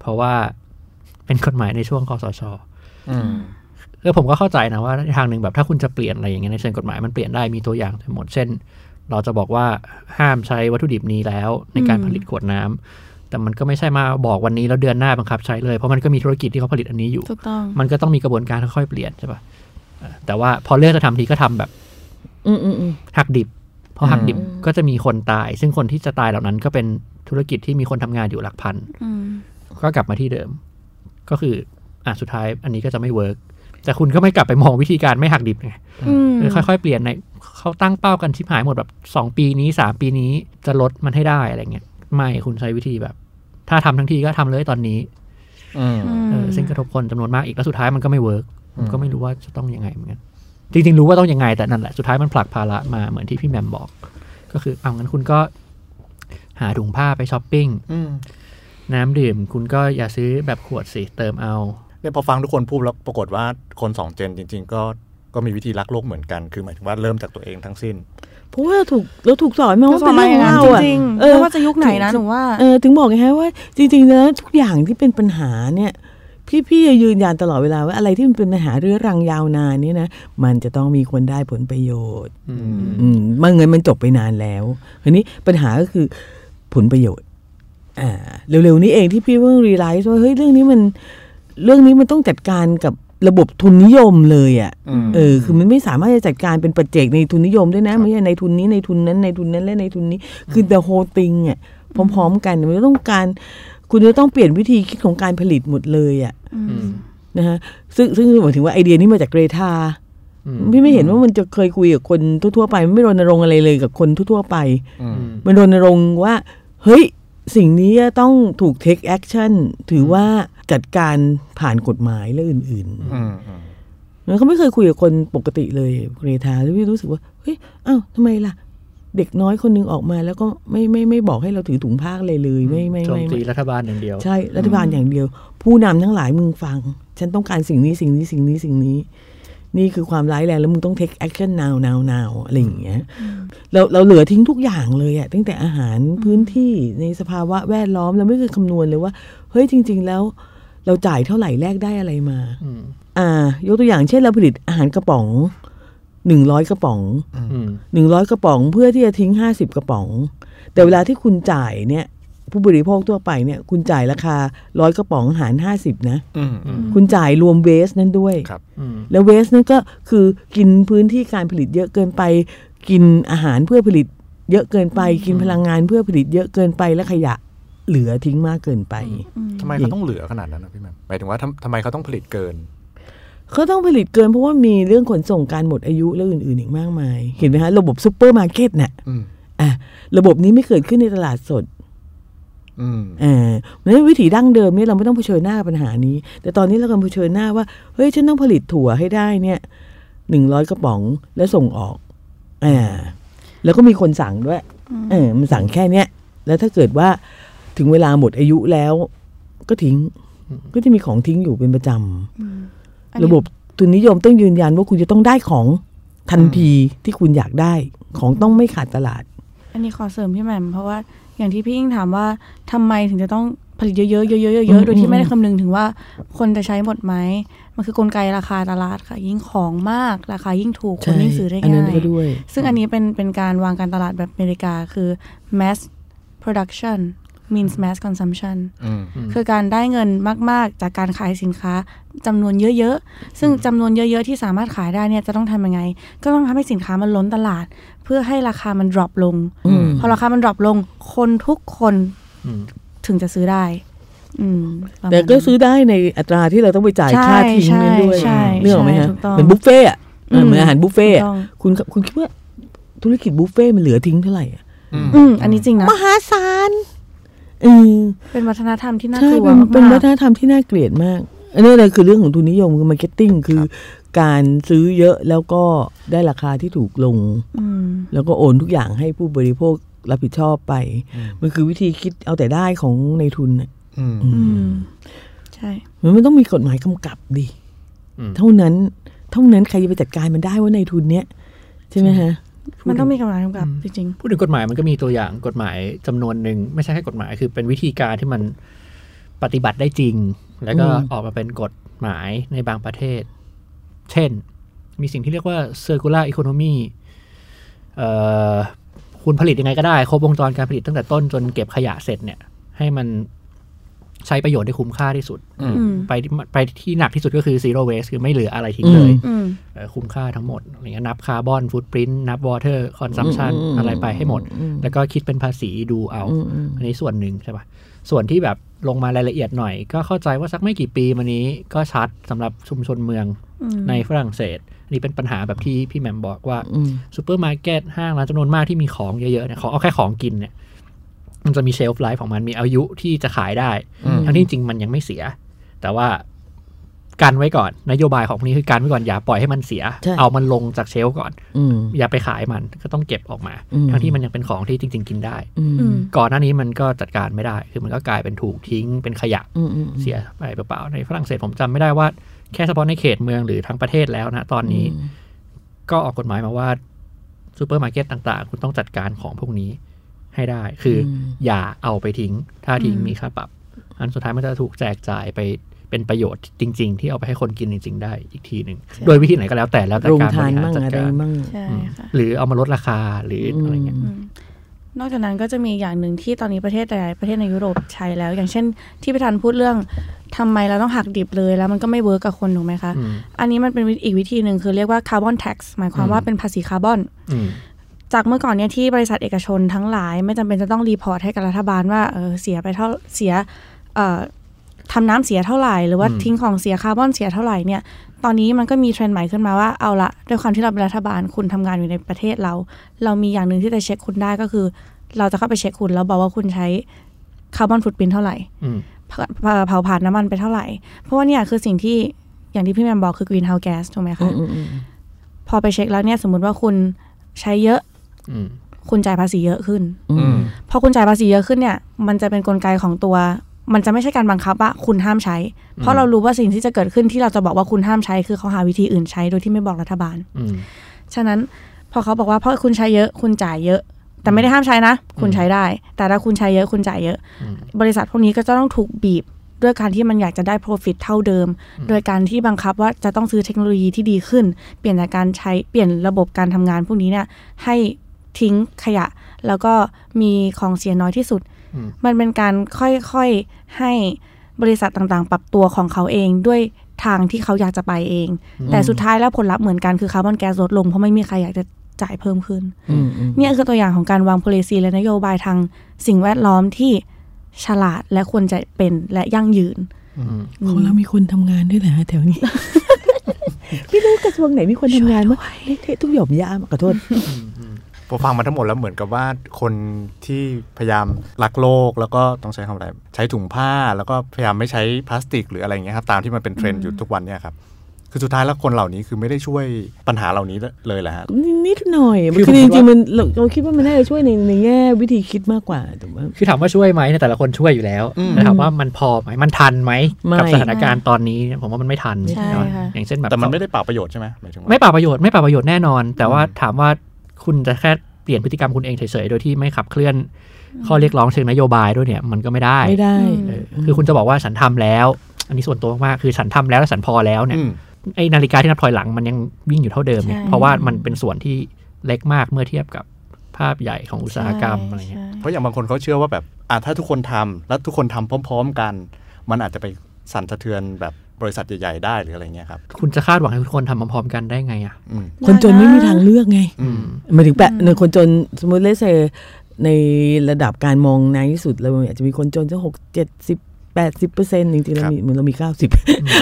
เพราะว่าเป็นกฎหมายในช่วงคอสชอืมเออผมก็เข้าใจนะว่าในทางหนึ่งแบบถ้าคุณจะเปลี่ยนอะไรอย่างเงี้ยในเชิงกฎหมายมันเปลี่ยนได้มีตัวอย่างทั้งหมดเช่น เราจะบอกว่าห้ามใช้วัตถุดิบนี้แล้วในการอืมผลิตขวดน้ำ แต่มันก็ไม่ใช่มาบอกวันนี้แล้วเดือนหน้าบังคับใช้เลย เพราะมันก็มีธุรกิจที่เขาผลิตอันนี้อยู่ถูกต้องมันก็ต้องมีกระบวนการค่อยๆเปลี่ยนใช่ปะเออแต่ว่าพอเลือกจะทำทีก็ทำแบบ อืมอืมอืมหักดิบพอหักดิบอืมก็จะมีคนตาย ซึ่งคนที่จะตายเหล่านั้นก็เป็นธุรกิจที่มีคนทำงานอยู่หลักพันอืมก็กลับมาที่เดิม ก็คืออะสุดท้ายอันนี้ก็จะไม่ work แต่คุณก็ไม่กลับไปมองวิธีการไม่หักดิบไงอืมเออค่อยๆเปลี่ยนในเขาตั้งเป้ากันชิบหายหมดแบบสองปีนี้สามปีนี้จะลดมันให้ได้อะไรเงี้ยไม่คุณใช้วิธีแบบ ถ้าทำทั้งทีก็ทำเลยตอนนี้อืมเออซึ่งกระทบคนจำนวนมากอีกแล้วสุดท้ายมันก็ไม่ work อืมผมก็ไม่รู้ว่าจะต้องยังไงเหมือนกันจริงๆ รู้ว่าต้องยังไงแต่นั่นแหละ สุดท้ายมันผลักภาระมาเหมือนที่พี่แหม่มบอก ก็คือเอางั้นคุณก็หาถุงผ้าไปช้อปปิ้งอืมน้ำดื่มคุณก็อย่าซื้อแบบขวดสิ เติมเอาเนี่ยพอฟังทุกคนพูดแล้วปรากฏว่าคนสองเจนจริง ๆ ก็ก็มีวิธีรักโลกเหมือนกัน คือหมายถึงว่าเริ่มจากตัวเองทั้งสิ้น เพราะว่าเราถูกเราถูกสอนมาก็ว่าสอเป็นนมาเรื่อองย่างของนั้นเราจอะริงๆเออไม่ว่าจะยุคไหนนะหนูว่าเออถึงบอกไงฮะว่า จริงๆแล้วทุกอย่างที่เป็นปัญหาเนี่ยพี่พี่จะยืนยันตลอดเวลาว่าอะไรที่มันเป็นปัญหาเรื้อรังยาวนานเนี่ยนะมันจะต้องมีคนได้ผลประโยชน์อืมอืมมันเงินมันจบไปนานแล้วทีนี้ปัญหาก็คือผลประโยชน์ อ่า เร็วๆนี้เองที่พี่เพิ่งรีไลซ์ว่าเฮ้ยเรื่องนี้มัน เรื่องนี้มันต้องจัดการกับ ระบบทุนนิยมเลยอะ่ะอืมเออคือมันไม่สามารถจะจัดการเป็นปัจเจกในทุนนิยมด้วยนะไม่ใช่ในทุนนี้ในทุนนั้นในทุนนั้นและในทุนนี้ คือ the whole thing อะพร้อมๆ กันมันจะต้องการคุณจะต้องเปลี่ยนวิธีคิดของการผลิตหมดเลยอะอืมอืมนะฮะซึ่งซึ่งหมายถึงว่าไอเดียนี้มาจากเกรทาอืมพี่ไม่เห็นว่ามันจะเคยคุยกับคนทั่วๆไปมันไม่รณรงค์อะไรเลยกับคนทั่วๆไปอืมมันรณรงค์ว่า เฮ้ย สิ่งนี้จะต้องถูก take action ถือว่า จัดการผ่านกฎหมายและอื่นอืมอืมๆแล้วเขาไม่เคยคุยกับคนปกติเลยเกรทาแล้วพี่รู้สึกว่าเฮ้ยอ้าวทำไมล่ะ เด็กน้อยคนหนึงออกมา แล้วก็ไม่ไม่ไม่บอกให้เราถือถุงผ้าเลยเลย ไม่ไม่โจมไม่ตีไม่รัฐบาลอย่างเดียว ใช่รัฐบาลอย่างเดียว ผู้นำทั้งหลายมึงฟัง ฉันต้องการสิ่งนี้สิ่งนี้สิ่งนี้สิ่งนี้ นี่คือความร้ายแรงแล้วมึงต้อง take action now now now อะไรอย่างเงี้ยเราเราเหลือทิ้งทุกอย่างเลยอะตั้งแต่อาหารพื้นที่ในสภาวะแวดล้อมเราไม่เคยคำนวณเลยว่า เฮ้ยจริง ๆ แล้ว เราจ่ายเท่าไหร่แลกได้อะไรมาอืมอ่า ยกตัวอย่างเช่นเราผลิตอาหารกระป๋องหนึ่งร้อยกระป๋องอืมหนึ่งร้อยกระป๋องเพื่อที่จะทิ้งห้าสิบกระป๋อง แต่เวลาที่คุณจ่ายเนี่ย ผู้บริโภคทั่วไปเนี่ย คุณจ่ายราคาร้อยกระป๋องหารห้าสิบนะอืมอืมคุณจ่ายรวม waste นั่นด้วยครับอืมแล้ว waste นั่นก็คือกินพื้นที่การผลิตเยอะเกินไป กินอาหารเพื่อผลิตเยอะเกินไป กินพลังงานเพื่อผลิตเยอะเกินไปและขยะ เหลือทิ้งมากเกินไปทำไมเขาต้องเหลือขนาดนั้นนะพี่แหม่มหมายถึงว่าทำทำไมเขาต้องผลิตเกินเขาต้องผลิตเกินเพราะว่ามีเรื่องขนส่งการหมดอายุและอื่นๆอีกมากมาย เห็นไหมฮะระบบซูเปอร์มาร์เก็ตน่ะอืมอะระบบนี้ไม่เกิดขึ้นในตลาดสดอืมเออเพราะฉะนั้นวิถีดั้งเดิมเนี่ยเราไม่ต้องเผชิญหน้ากับปัญหานี้ แต่ตอนนี้เรากำลังเผชิญหน้าว่าเฮ้ยฉันต้องผลิตถั่วให้ได้เนี่ยหนึ่งร้อยกระป๋องแล้วส่งออกอ่าแล้วก็มีคนสั่งด้วยเออมันสั่งแค่เนี้ยแล้วถ้าเกิดว่า ถึงเวลาหมดอายุแล้ว ก็ทิ้ง ก็จะมีของทิ้งอยู่เป็นประจอันำนี้ระบบทุนนิยมต้องยืนยันว่าคุณจะต้องได้ของทันทีที่คุณอยากได้ ของต้องไม่ขาดตลาด อันนี้ขอเสริมพี่แหม่มเพราะว่าอย่างที่พี่ยิ่งถามว่าทำไมถึงจะต้องผลิตเยอะๆเยอะๆเยอะๆเยอือะมๆโดยที่ไม่ได้อืมคำนึงถึงว่าคนจะใช้หมดไหมมันคือกลไกราคาตลาดค่ะ ยิ่งของมากราคายิ่งถูกคนยิ่งซื้อได้อันนั้ง่านยก็ด้วยซึ่งอันนี้เป็นเป็นการวางการตลาดแบบอเมริกาคือ mass production means mass consumption อืมคือการได้เงินมาก ๆ จากการขายสินค้าจำนวนเยอะ ๆ ซึ่งจำนวนเยอะ ๆ ที่สามารถขายได้เนี่ยจะต้องทำยังไง ก็ต้องทำให้สินค้ามันล้นตลาด เพื่อให้ราคามัน drop ลงอืมพอราคามัน drop ลง คนทุกคนอืมถึงจะซื้อได้อืมประมาณแต่ก็นั้นซื้อได้ในอัตราที่เราต้องไปจ่ายใช่ค่าทิ้งนั่นด้วยใช่เรื่องไหมฮะใช่ถูกต้องเหมือนบุฟเฟ่ต์อะอืมเหมือนอาหารบุฟเฟ่ต์ถูอะกต้องคุณคุณคิดว่าธุรกิจบุฟเฟ่ต์มันเหลือทิ้งเท่าไหร่อะอืมอันนี้จริงนะ มหาศาล เออเป็นวัฒนธรรมที่น่าใช่กลัวเป็นเป็นมาวักฒนธรรมที่น่าเกลียดมาก อันนี้เลยคือเรื่องของทุนนิยมคือ marketing คือการซื้อเยอะแล้วก็ได้ราคาที่ถูกลงๆอืมแล้วก็โอนทุกอย่างให้ผู้บริโภครับผิดชอบไป มันคือวิธีคิดเอาแต่ได้ของนายทุนน่ะอืมอือืมมใช่มันไม่ต้องมีกฎหมายกำกับดิอืมเท่านั้น เท่านั้นใครจะไปจัดการมันได้ว่านายทุนเนี้ยใช่ไหมฮะ มันต้องมีกำลังกำกับจริงพูดถึงกฎหมายมันก็มีตัวอย่างกฎหมายจำนวนหนึ่งไม่ใช่แค่กฎหมายคือเป็นวิธีการที่มันปฏิบัติได้จริง แล้วก็อืมออกมาเป็นกฎหมายในบางประเทศ เช่น มีสิ่งที่เรียกว่า circular economy เอ่อคุณผลิตยังไงก็ได้ครบวงจรการผลิตตั้งแต่ต้นจนเก็บขยะเสร็จเนี่ย ให้มัน ใช้ประโยชน์ได้คุ้มค่าที่สุดอืมๆอืมไปที่ไปที่หนักที่สุดก็คือ zero waste คือไม่เหลืออะไรทิ้งเลยอืมเอ่อคุ้มค่าทั้งหมดอะไรเงี้ยนับ carbon footprint นับ water consumption อืมอืมอะไรไปให้หมดอืมแล้วก็คิดเป็นภาษีดูเอาอืมอืมอันนี้ส่วนหนึ่งใช่ปะส่วนที่แบบลงมารายละเอียดหน่อย ก็เข้าใจว่าสักไม่กี่ปีมานี้ก็ชัดสำหรับชุมชนเมืองอืมในฝรั่งเศสอันนี้เป็นปัญหาแบบที่พี่แหม่มบอกว่าอืมซูเปอร์มาร์เก็ตห้างร้านจำนวนมากที่มีของเยอะๆเนี่ยของเอาแค่ของกินเนี่ย มันจะมี shelf life ของมันมีอายุที่จะขายได้อืมทั้งที่จริงๆมันยังไม่เสีย แต่ว่ากันไว้ก่อนนโยบายของพวกนี้คือกันไว้ก่อนอย่าปล่อยให้มันเสียใช่เอามันลงจาก shelf ก่อนอืมอย่าไปขายมันก็ต้องเก็บออกมาอืมทั้งที่มันยังเป็นของที่จริง ๆ กินได้อืมอืมก่อนหน้านี้มันก็จัดการไม่ได้ คือมันก็กลายเป็นถูกทิ้งเป็นขยะอืมอืมเสียไปเปล่าๆในฝรั่งเศสผมจำไม่ได้ว่า แค่เฉพาะในเขตเมืองหรือทั้งประเทศแล้วนะตอนนี้ ก็ออกกฎหมายมาว่าซูเปอร์มาร์เก็ตต่าง ๆ คุณต้องจัดการของพวกนี้ ให้ได้ คืออมอย่าเอาไปทิ้ง ถ้าทิ้งอืมมีค่าปรับ อันสุดท้ายมันจะถูกแจกจ่ายไปเป็นประโยชน์จริง ๆ ที่เอาไปให้คนกินจริง ๆ ได้อีกทีหนึ่งโดยวิธีไหนก็แล้วแต่แล้วแต่โรงทานมั่งการบริหารจัดการอะไรมั่งใช่อืมค่ะหรือเอามาลดราคาหรืออะไรเงี้ยอืมนอกจากนั้นก็จะมีอย่างหนึ่งที่ตอนนี้ประเทศหลายๆประเทศในยุโรปใช้แล้ว อย่างเช่น ที่พี่ธันพูดเรื่องทำไมเราต้องหักดิบเลยแล้วมันก็ไม่ work กับคนถูกไหมคะอืมอันนี้มันเป็นอีกวิธีหนึ่งคือเรียกว่า carbon tax หมายความว่าเป็นภาษีคาร์บอนอืม จากเมื่อก่อนเนี่ยที่บริษัทเอกชนทั้งหลาย ไม่จำเป็นจะต้อง report ให้กับรัฐบาลว่าเออเสียไปเท่าเสียเอ่อทำน้ำเสียเท่าไหร่หรือว่าอืมทิ้งของเสียคาร์บอนเสียเท่าไหร่เนี่ย ตอนนี้มันก็มีเทรนด์ใหม่ขึ้นมาว่าเอาละด้วยความที่เราเป็นรัฐบาลคุณทำงานอยู่ในประเทศเรา เรามีอย่างหนึ่งที่จะเช็คคุณได้ก็คือ เราจะเข้าไปเช็คคุณแล้วบอกว่าคุณใช้ carbon footprint เท่าไหร่อืมเผาเผาเผาผลาญน้ำมันไปเท่าไหร่ เพราะว่าเนี่ยคือสิ่งที่อย่างที่พี่แมมบอกคือ greenhouse gas ถูกไหมคะอืมอืมอืมพอไปเช็คแล้วเนี่ยสมมุติว่าคุณใช้เยอะอืม คุณจ่ายภาษีเยอะขึ้นอืมพอคุณจ่ายภาษีเยอะขึ้นเนี่ย มันจะเป็นกลไกของตัว มันจะไม่ใช่การบังคับว่าคุณห้ามใช้ เพราะเรารู้ว่าสิ่งที่จะเกิดขึ้นที่เราจะบอกว่าคุณห้ามใช้คือเขาหาวิธีอื่นใช้โดยที่ไม่บอกรัฐบาลอืมฉะนั้นพอเขาบอกว่าเพราะคุณใช้เยอะ คุณจ่ายเยอะ แต่ไม่ได้ห้ามใช้นะ คุณใช้ได้ แต่ถ้าคุณใช้เยอะคุณจ่ายเยอะอืมบริษัทพวกนี้ก็จะต้องถูกบีบด้วยการที่มันอยากจะได้ profit เท่าเดิม โดยการที่บังคับว่าจะต้องซื้อเทคโนโลยีที่ดีขึ้น เปลี่ยนจากการใช้เปลี่ยนระบบการทำงานพวกนี้เนี่ยให้ ทิ้งขยะ แล้วก็มีของเสียน้อยที่สุดอืมมันเป็นการค่อยๆให้บริษัทต่างๆ ปรับตัวของเขาเองด้วยทางที่เขาอยากจะไปเอง แต่สุดท้ายแล้วผลลัพธ์เหมือนกันคือคาร์บอนแก๊สลดลงเพราะไม่มีใครอยากจะจ่ายเพิ่มขึ้นอืมอืมเนี่ยคือตัวอย่างของการวาง policy และนโยบายทางสิ่งแวดล้อมที่ฉลาดและควรจะเป็นและยั่งยืนอืมของเรามีคนทำงานด้วยเหรอฮะแถวนี้พี่รู้กระทรวงไหนมีคนทำงานมั้ยเละเทะทุกหย่อมย่ามขอโทษพ อฟังมาทั้งหมดแล้วเหมือนกับว่าคนที่พยายามรักโลกแล้วก็ต้องใช้คำอะไร ใช้ถุงผ้าแล้วก็พยายามไม่ใช้พลาสติก หรืออะไรอย่างเงี้ยครับตามที่มันเป็นเทรนด์อยู่ทุกวันเนี่ยครับคือสุดท้ายแล้วคนเหล่านี้คือไม่ได้ช่วยปัญหาเหล่านี้เลยแหละฮะนิดหน่อยคือคือผมจคิดริงว่าๆมันเราเราคิดว่ามันน่าจะช่วยในในแง่วิธีคิดมากกว่าถูกไหมคือถามว่าช่วยไหมเนี่ยแต่ละคนช่วยอยู่แล้วอืมแต่ถามว่ามันพอไหมมันทันไหมไม่กับสถานการณ์ตอนนี้ผมว่ามันไม่ทันใช่เนอะค่ะอย่างเช่นแบบแต่มันไม่ได้เปล่าประโยชน์ใช่ไหมหมายถึงว่าไม่เปล่าประโยชน์ไม่เปล่าประโยชน์แน่นอน แต่ว่าอืมถามว่า คุณจะแค่เปลี่ยนพฤติกรรมคุณเองเฉยๆ โดยที่ไม่ขับเคลื่อนข้อเรียกร้องเชิงนโยบายด้วยเนี่ย มันก็ไม่ได้ไม่ได้เออคือคุณจะบอกว่าฉันทำแล้ว อันนี้ส่วนตัวมากๆคือฉันทำแล้วและฉันพอแล้วเนี่ยอืมไอ้นาฬิกาที่นับถอยหลังมันยังวิ่งอยู่เท่าเดิมเนี่ยใช่เพราะว่ามันเป็นส่วนที่เล็กมากเมื่อเทียบกับภาพใหญ่ของอุตสาหกรรมอะไรเงี้ยใช่เพราะอย่างบางคนเขาเชื่อว่าแบบอะถ้าทุกคนทำแล้วทุกคนทำพร้อม ๆ กัน มันอาจจะไปสั่นสะเทือนแบบ บริษัทใหญ่ๆได้หรืออะไรเงี้ยครับ คุณจะคาดหวังให้ทุกคนทำพร้อมๆกันได้ไงอะอืมคนจนไม่มีทางเลือกไงอืมหมายถึงแปะในคนจนสมมติเลเซในระดับการมองในที่สุดเราอาจจะมีคนจนสักหกเจ็ดสิบแปดสิบเปอร์เซ็นต์จริงๆเรามีเหมือนเรามีเก้าสิบ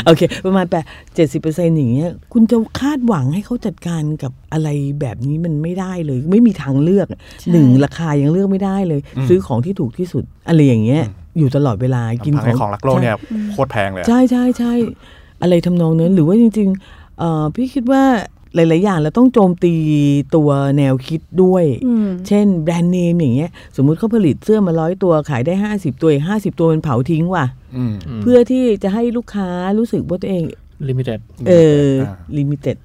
โอเค ประมาณแปดเจ็ดสิบเปอร์เซ็นต์อย่างเงี้ยคุณจะคาดหวังให้เขาจัดการกับอะไรแบบนี้มันไม่ได้เลย ไม่มีทางเลือกหนึ่งราคายังเลือกไม่ได้เลยอืมซื้อของที่ถูกที่สุดอะไรอย่างเงี้ย อยู่ตลอดเวลากินลำพังของไอ้ของรักโลกเนี่ยโคตรแพงเลยอะใช่ใช่ใช่อะไรทำนองนั้นหรือว่าจริงๆเอ่อพี่คิดว่าหลาย ๆ อย่างเราต้องโจมตีตัวแนวคิดด้วยอืมเช่นแบรนด์เนมอย่างเงี้ย สมมุติเขาผลิตเสื้อมาร้อยตัวขายได้50ตัวอีก50ตัวมันเผาทิ้งว่ะอืมเพื่อที่จะให้ลูกค้ารู้สึกว่าตัวเอง limited เอออ่า limited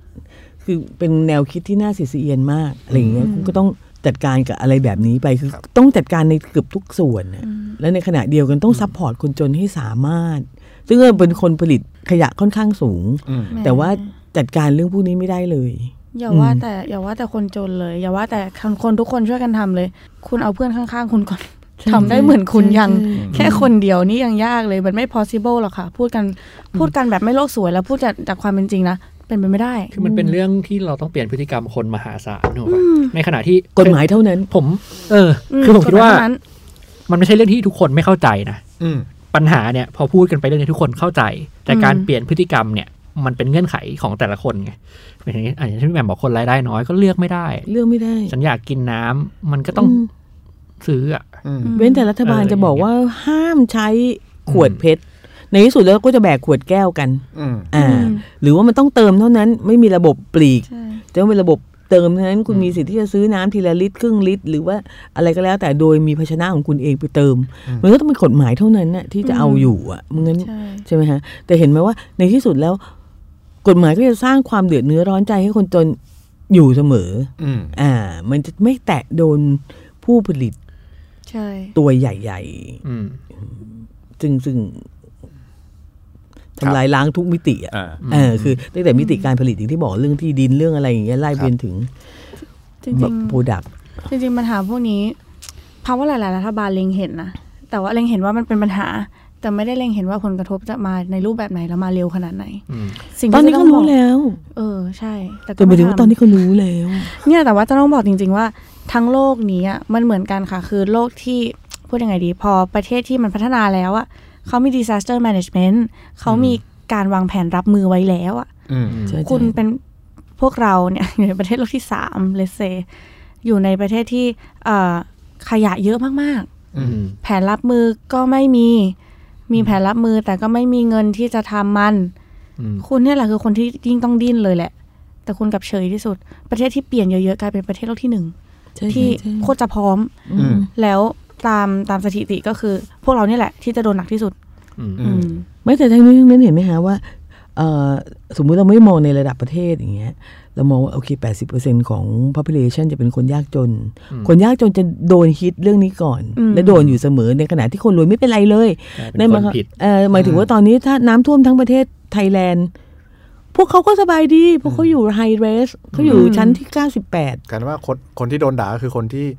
คือเป็นแนวคิดที่น่าสะอิดสะเอียนมากอะไรอย่างเงี้ยคุณก็ต้อง จัดการกับอะไรแบบนี้ไปคือต้องจัดการในเกือบทุกส่วนน่ะและในขณะเดียวกันต้อง support คนจนให้สามารถ ซึ่งเป็นคนผลิตขยะค่อนข้างสูงอืมแต่ว่าจัดการเรื่องพวกนี้ไม่ได้เลยอย่าว่าแต่อย่าว่าแต่คนจนเลย อย่าว่าแต่คนคนทุกคนช่วยกันทำเลย คุณเอาเพื่อนข้างๆ คุณก่อนใช่ทำได้เหมือนคุณใช่ยังใช่แค่คนเดียวนี่ยังยากเลย มันไม่ possible หรอกค่ะ พูดกันพูดกันแบบไม่โลกสวยแล้วพูดจากจากความเป็นจริงนะ เป็นไปไม่ได้ คือมันเป็นเรื่องที่เราต้องเปลี่ยนพฤติกรรมคนมหาศาลถูกปะในขณะที่กฎหมายเท่านั้น ผม เอออคือผมคิดว่าเท่นั้นมันไม่ใช่เรื่องที่ทุกคนไม่เข้าใจนะอืมปัญหาเนี่ยพอพูดกันไปเรื่องนี้ทุกคนเข้าใจ แต่อืมการเปลี่ยนพฤติกรรมเนี่ยมันเป็นเงื่อนไขของแต่ละคนไงเป็นอย่างนี้อะอย่างที่พี่แหม่มบอกคนรายได้น้อยก็เลือกไม่ได้เรื่องไม่ได้ ฉันอยากกินน้ำมันก็ต้องอืมซื้ออะอืมเว้นแต่รัฐบาลเออจะบอกว่าห้ามใช้ขวดอืมเพชร ในที่สุดแล้วก็จะแบกขวดแก้วกันอืมอ่าอืมหรือว่ามันต้องเติมเท่านั้นไม่มีระบบปลีกใช่จะต้องเป็นระบบเติมเท่านั้นคุณมีสิทธิ์ที่จะซื้อน้ำทีละลิตรครึ่งลิตร หรือว่าอะไรก็แล้วแต่โดยมีภาชนะของคุณเองไปเติม มันก็ต้องเป็นกฎหมายเท่านั้นน่ะที่จะเอาอยู่อะมึงั้นใช่ใช่ไหมฮะ แต่เห็นไหมว่าในที่สุดแล้ว กฎหมายก็จะสร้างความเดือดเนื้อร้อนใจให้คนจนอยู่เสมออืมอ่า มันจะไม่แตะโดนผู้ผลิต ใช่ ตัวใหญ่อืมๆซึ่งซึ่ง ทำลายล้างทุกมิติอะอ่าเออคือตั้งแต่มิติการผลิตอย่างที่บอกเรื่องที่ดินเรื่องอะไรอย่างเงี้ยไล่ครับเบียนถึงจริงแบบโปรดักๆจริงๆปัญหาพวกนี้ภาวะหลายๆรัฐบาลเล็งเห็นนะแต่ว่าเล็งเห็นว่ามันเป็นปัญหา แต่ไม่ได้เล็งเห็นว่าผลกระทบจะมาในรูปแบบไหนแล้วมาเร็วขนาดไหนอืมสิ่งตอนที่นี้จะก็ต้องบรู้อกแล้ว เออใช่ แต่ก็แต่หมายถึงว่าไม่ทำตอนนี้ก็รู้แล้วเนี่ยแต่ว่าจะต้องบอกจริง ๆ ว่าทั้งโลกนี้อะมันเหมือนกันค่ะ คือโลกที่พูดยังไงดี พอประเทศที่มันพัฒนาแล้วอะ เขามี disaster management เขามีการวางแผนรับมือไว้แล้วอะอืมใช่คุณใช่เป็นพวกเราเนี่ยอยู่ในประเทศโลกที่สามเลเซอยู่ในประเทศที่เอ่อขยะเยอะมากอืมๆแผนรับมือก็ไม่มีมีแผนรับมือแต่ก็ไม่มีเงินที่จะทำมันอืมคุณเนี่ยแหละคือคนที่ยิ่งต้องดิ้นเลยแหละ แต่คุณกลับเฉยที่สุด ประเทศที่เปลี่ยนเยอะๆกลายเป็นประเทศโลกที่หนึ่งใช่ที่ใช่โคตรจะพร้อมอืมแล้ว ตามตามสถิติก็คือ พวกเราเนี่ยแหละ ที่จะโดนหนักที่สุด อืมอือืมมไม่แต่ทั้งนี้ทั้งนั้นเห็นไหมฮะว่าเอ่อสมมุติเราไม่มองในระดับประเทศอย่างเงี้ย เรามองว่าโอเค 80%ของ population จะเป็นคนยากจน คนยากจนจะโดนฮิตเรื่องนี้ก่อนอืมและโดนอยู่เสมอในขณะที่คนรวยไม่เป็นไรเลยกลายเป็นนั่นหคมายนความผิดเอ่อหมายถึงว่าตอนนี้ถ้าน้ำท่วมทั้งประเทศไทยแลนด์ พวกเขาก็สบายดีเพราะเขาอยู่ high-rise เขาอยู่ชั้นที่ 98 กลายเป็นว่าคนคนที่โดนด่าก็คือคนที่เ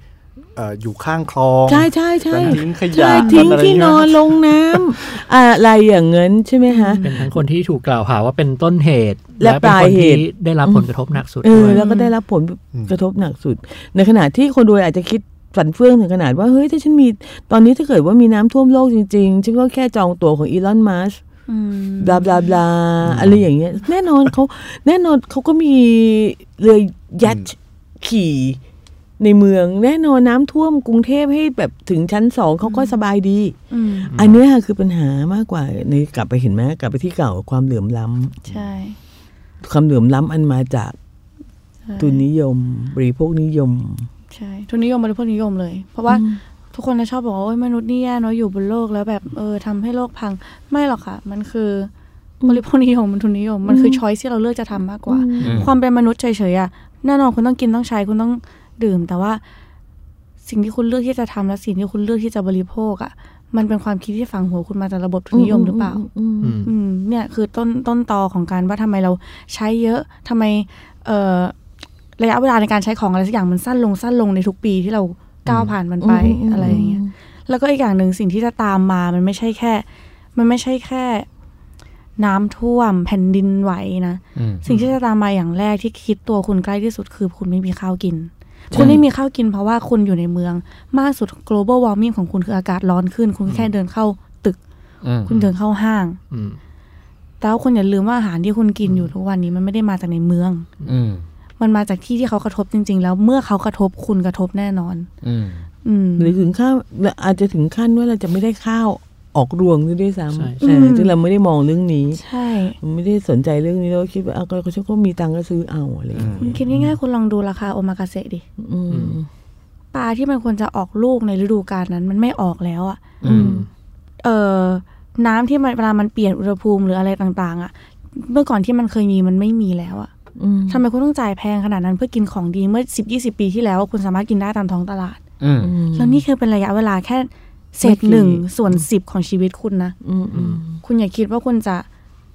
อ่ออยู่ข้างคลองใช่ใช่ใช่การทิ้งขยะใช่ทิ้งอะไรที่เงี้ยนอนลงน้ำอะไรอย่างเงี้ยใช่ไหมฮะเป็นทั้งคนที่ถูกกล่าวหาว่าเป็นต้นเหตุ และเป็นคนปลายเหตุที่ได้รับผลกระทบหนักสุดเออด้วยแล้วก็ได้รับผลกระทบหนักสุด ในขณะที่คนรวยอาจจะคิดฝันเฟื่องถึงขนาดว่าเฮ้ยถ้าฉันมีตอนนี้ถ้าเกิดว่ามีน้ำท่วมโลกจริงๆฉันก็แค่จองตั๋วของอีลอนมัสอืมบลาบลาบลาอะไรอย่างเงี้ย แน่นอนเขาแน่นอนเขาก็มีเรือยัดขี่ ในเมืองแน่นอนน้ำท่วมกรุงเทพให้แบบถึงชั้นสองเขาก็สบายดีอืมอันเนี้ยคือปัญหามากกว่าในกลับไปเห็นไหมกลับไปที่เก่าความเหลื่อมล้ำใช่ความเหลื่อมล้ำอันมาจากทุนนิยมบริโภคนิยม ใช่ทุนนิยมบริโภคนิยมเลย เพราะว่าอืมทุกคนจะชอบบอกว่าโอ้ยมนุษย์นี่แย่เนาะอยู่บนโลกแล้วแบบเออทำให้โลกพังไม่หรอกค่ะ มันคือบริโภคนิยมมันทุนนิยม มันคือช้อยที่เราเลือกจะทำมากกว่าอืมความเป็นมนุษย์เฉยๆอะแน่นอนคุณต้องกินต้องใช้คุณต้อง ดื่ม แต่ว่าสิ่งที่คุณเลือกที่จะทำและสิ่งที่คุณเลือกที่จะบริโภคอะมันเป็นความคิดที่ฝังหัวคุณมาจากระบบทุนนิยมหรือเปล่าอืมอืมอืมเนี่ยคือต้นต้นตอของการว่าทำไมเราใช้เยอะทำไม เอ่อระยะเวลาในการใช้ของอะไรสักอย่างมันสั้นลงสั้นลงในทุกปีที่เราก้าวผ่านมันไปอะไรอย่างเงี้ย แล้วก็อีกอย่างหนึ่งสิ่งที่จะตามมา มันไม่ใช่แค่ มันไม่ใช่แค่ น้ำท่วมแผ่นดินไหวนะอืมสิ่งที่จะตามมาอย่างแรกที่คิดตัวคุณใกล้ที่สุดคือคุณไม่มีข้าวกิน คุณไม่มีข้าวกินเพราะว่าคุณอยู่ในเมือง มากสุด global warming ของคุณคืออากาศร้อนขึ้น คุณแค่เดินเข้าตึกอืมคุณเดินเข้าห้างอืมแต่ว่าคุณอย่าลืมว่าอาหารที่คุณกินอยู่ทุกวันนี้มันไม่ได้มาจากในเมืองอืมมันมาจากที่ที่เขากระทบจริง ๆ แล้วเมื่อเขากระทบคุณกระทบแน่นอน อืมอืมหรือถึงข้าวอาจจะถึงขั้นว่าเราจะไม่ได้ข้าว ออกรวงด้วยซ้ใช่ำเออซึ่งเราไม่ได้มองเรื่องนี้ ใช่ไม่ได้สนใจเรื่องนี้เราคิดว่าเอาก็เขาก็มีตังค์ก็ซื้อเอาอะไรอย่างคุณเงี้ยคิดง่ายๆคุณลองดูราคาโอมากาเสะดิอืมปลาที่มันควรจะออกลูกในฤดูกาลนั้น มันไม่ออกแล้วอะอืมเอ่อน้ำที่มันเวลามันเปลี่ยนอุณหภูมิหรืออะไรต่าง ๆอะเมื่อก่อนที่มันเคยมีมันไม่มีแล้วอะอืมทำไมคุณต้องจ่ายแพงขนาดนั้นเพื่อกินของดีเมื่อสิบยี่สิบปีที่แล้ว คุณสามารถกินได้ตามท้องตลาดอืมแล้วนี่คือเป็นระยะเวลาแค่ เศษไม่กี่หนึ่งส่วนสิบของชีวิตคุณนะอืมอืมคุณอย่าคิดว่าคุณจะ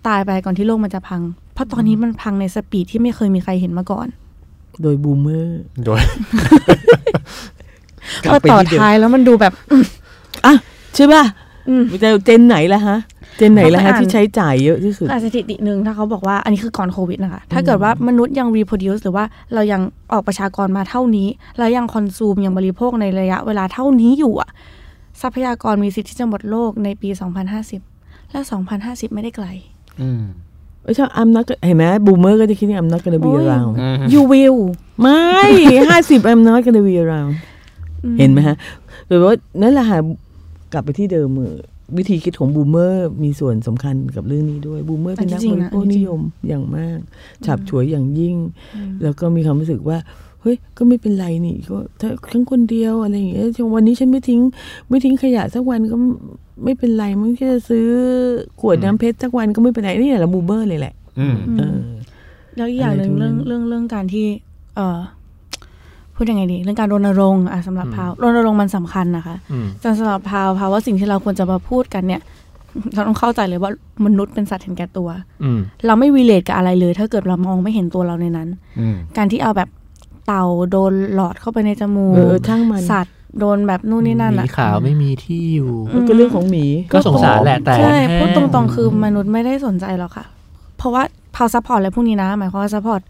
ตายไปก่อนที่โลกมันจะพัง เพราะตอนนี้มันพังในสปีดที่ไม่เคยมีใครเห็นมาก่อน โดยบูมเมอร์โดยกลัพอบไปต่อที่เดิมท้ายแล้วมันดูแบบอะใช่ป่ะอืมแต่เจนไหนล่ะฮะ เจนไหนล่ะต้องไปฮะอ่านที่ใช้จ่ายเยอะที่สุดอาสถิติหนึ่งถ้าเขาบอกว่าอันนี้คือก่อนโควิดนะคะ ถ้าเกิดว่ามนุษย์ยัง reproduce หรือว่าเรายังออกประชากรมาเท่านี้ แล้วยังคอนซูมยังบริโภคในระยะเวลาเท่านี้อยู่อะ ทรัพยากรมีสิทธิ์ที่จะหมดโลกในปี 2050 และ 2050 ไม่ได้ไกลอืมไม่ใช่อัมนักเห็นไหมบูมเมอร์ก็จะคิดว่าอัมนักกันบีโอ้ยราวอืม you will ไม่ห้าสิบอัมนักกันบีราวเห็นไหมฮะโดยว่านั่นแหละค่ะกลับไปที่เดิมเออวิธีคิดของบูมเมอร์มีส่วนสำคัญกับเรื่องนี้ด้วยบูมเมอร์เป็นนักจริบงๆรินะโภคนิยมอย่างมากฉับฉวยอย่างยิ่ง แล้วก็มีความรู้สึกว่า เฮ้ยก็ไม่เป็นไรนี่ก็ถ้าฉันคนเดียวอะไรอย่างเงี้ยวันนี้ฉันไม่ทิ้ง ไม่ทิ้งขยะสักวันก็ไม่เป็นไรมึงแค่จะซื้อขวดน้ำเพชรสักวันก็ไม่เป็นไรนี่แหละบูมเมอร์เลยแหละอืมเออแล้วอีกอย่างหนึ่งอะไรเรื่องทั้งนั้นเรื่องเรื่องการที่ เอ่อพูดยังไงดี เรื่องการรณรงค์อะสำหรับพาวรณรงค์มันสำคัญนะคะอืมแต่สำหรับพาวพาวว่าสิ่งที่เราควรจะมาพูดกันเนี่ยเราต้องเข้าใจเลยว่ามนุษย์เป็นสัตว์เห็นแก่ตัวอืมเราไม่วีเลทกับอะไรเลย ถ้าเกิดเรามองไม่เห็นตัวเราในนั้นอืมการที่เอาแบบ เต่าโดนหลอดเข้าไปในจมูเอกอช่างมันสัตว์โดนแบบนู่นนี่นั่นหมีอะขาวไม่มีที่อยู่มันก็เรื่องของหมีก็สงสารแหละแต่ใช่แห้พูดตรงๆคือมนุษย์ไม่ได้สนใจหรอกค่ะ เพราะว่าเรา support อะไรพวกนี้นะ หมายความว่า support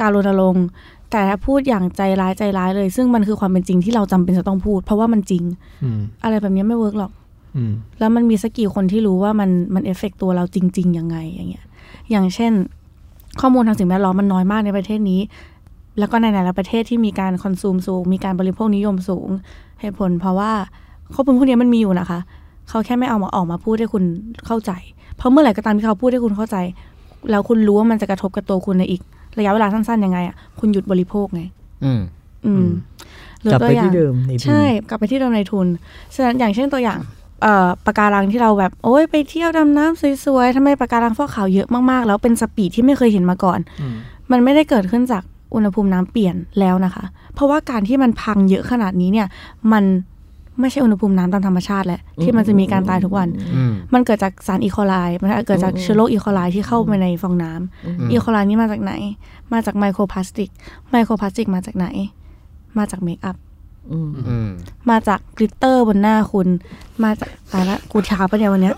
การรณรงค์แต่ถ้าพูดอย่างใจร้ายใจร้ายเลย ซึ่งมันคือความเป็นจริงที่เราจำเป็นจะต้องพูด เพราะว่ามันจริงอืมอะไรแบบนี้ไม่ work หรอกอืมแล้วมันมีสักกี่คนที่รู้ว่ามันมัน affect ตัวเราจริง ๆ ยังไงอย่างเงี้ย อย่างเช่น ข้อมูลทางสิ่งแวดล้อมมันน้อยมากในประเทศนี้ แล้วก็ในหลายๆประเทศที่มีการ consume สูง มีการบริโภคนิยมสูง เหตุผลเพราะว่าข้อมูลพวกนี้มันมีอยู่นะคะ เขาแค่ไม่เอามาออกมาพูดให้คุณเข้าใจ เพราะเมื่อไหร่ก็ตามที่เขาพูดให้คุณเข้าใจ แล้วคุณรู้ว่ามันจะกระทบกับตัวคุณในอีก ระยะเวลาสั้นๆยังไงอะคุณหยุดบริโภคไง อืม อืมหรือกลับตัวไปอย่าที่งเดิมในทุนใช่ กลับไปที่เดิมในทุนฉะนั้นอย่างเช่นตัวอย่างเอ่อปะการังที่เราแบบโอ้ยไปเที่ยวดำน้ำสวยๆทำไมปะการังฟอกขาวเยอะมากๆ แล้วเป็นสปีดที่ไม่เคยเห็นมาก่อนอืมมันไม่ได้เกิดขึ้นจาก อุณหภูมิน้ำเปลี่ยนแล้วนะคะ เพราะว่าการที่มันพังเยอะขนาดนี้เนี่ยมันไม่ใช่อุณหภูมิน้ำตามธรรมชาติแหละที่มันจะมีการตายทุกวันอืมมันเกิดจากสารอีโคไลมันเกิดจากเชื้อโรคอีโคไลที่เข้าไปในฟองน้ำอีโคไลนี่มาจากไหน มาจากไมโครพลาสติก ไมโครพลาสติกมาจากไหน มาจาก makeup อืมอืมมาจาก glitter บนหน้าคุณ มาจากตายละกูช้าปะเนี่ยวันเนี้ย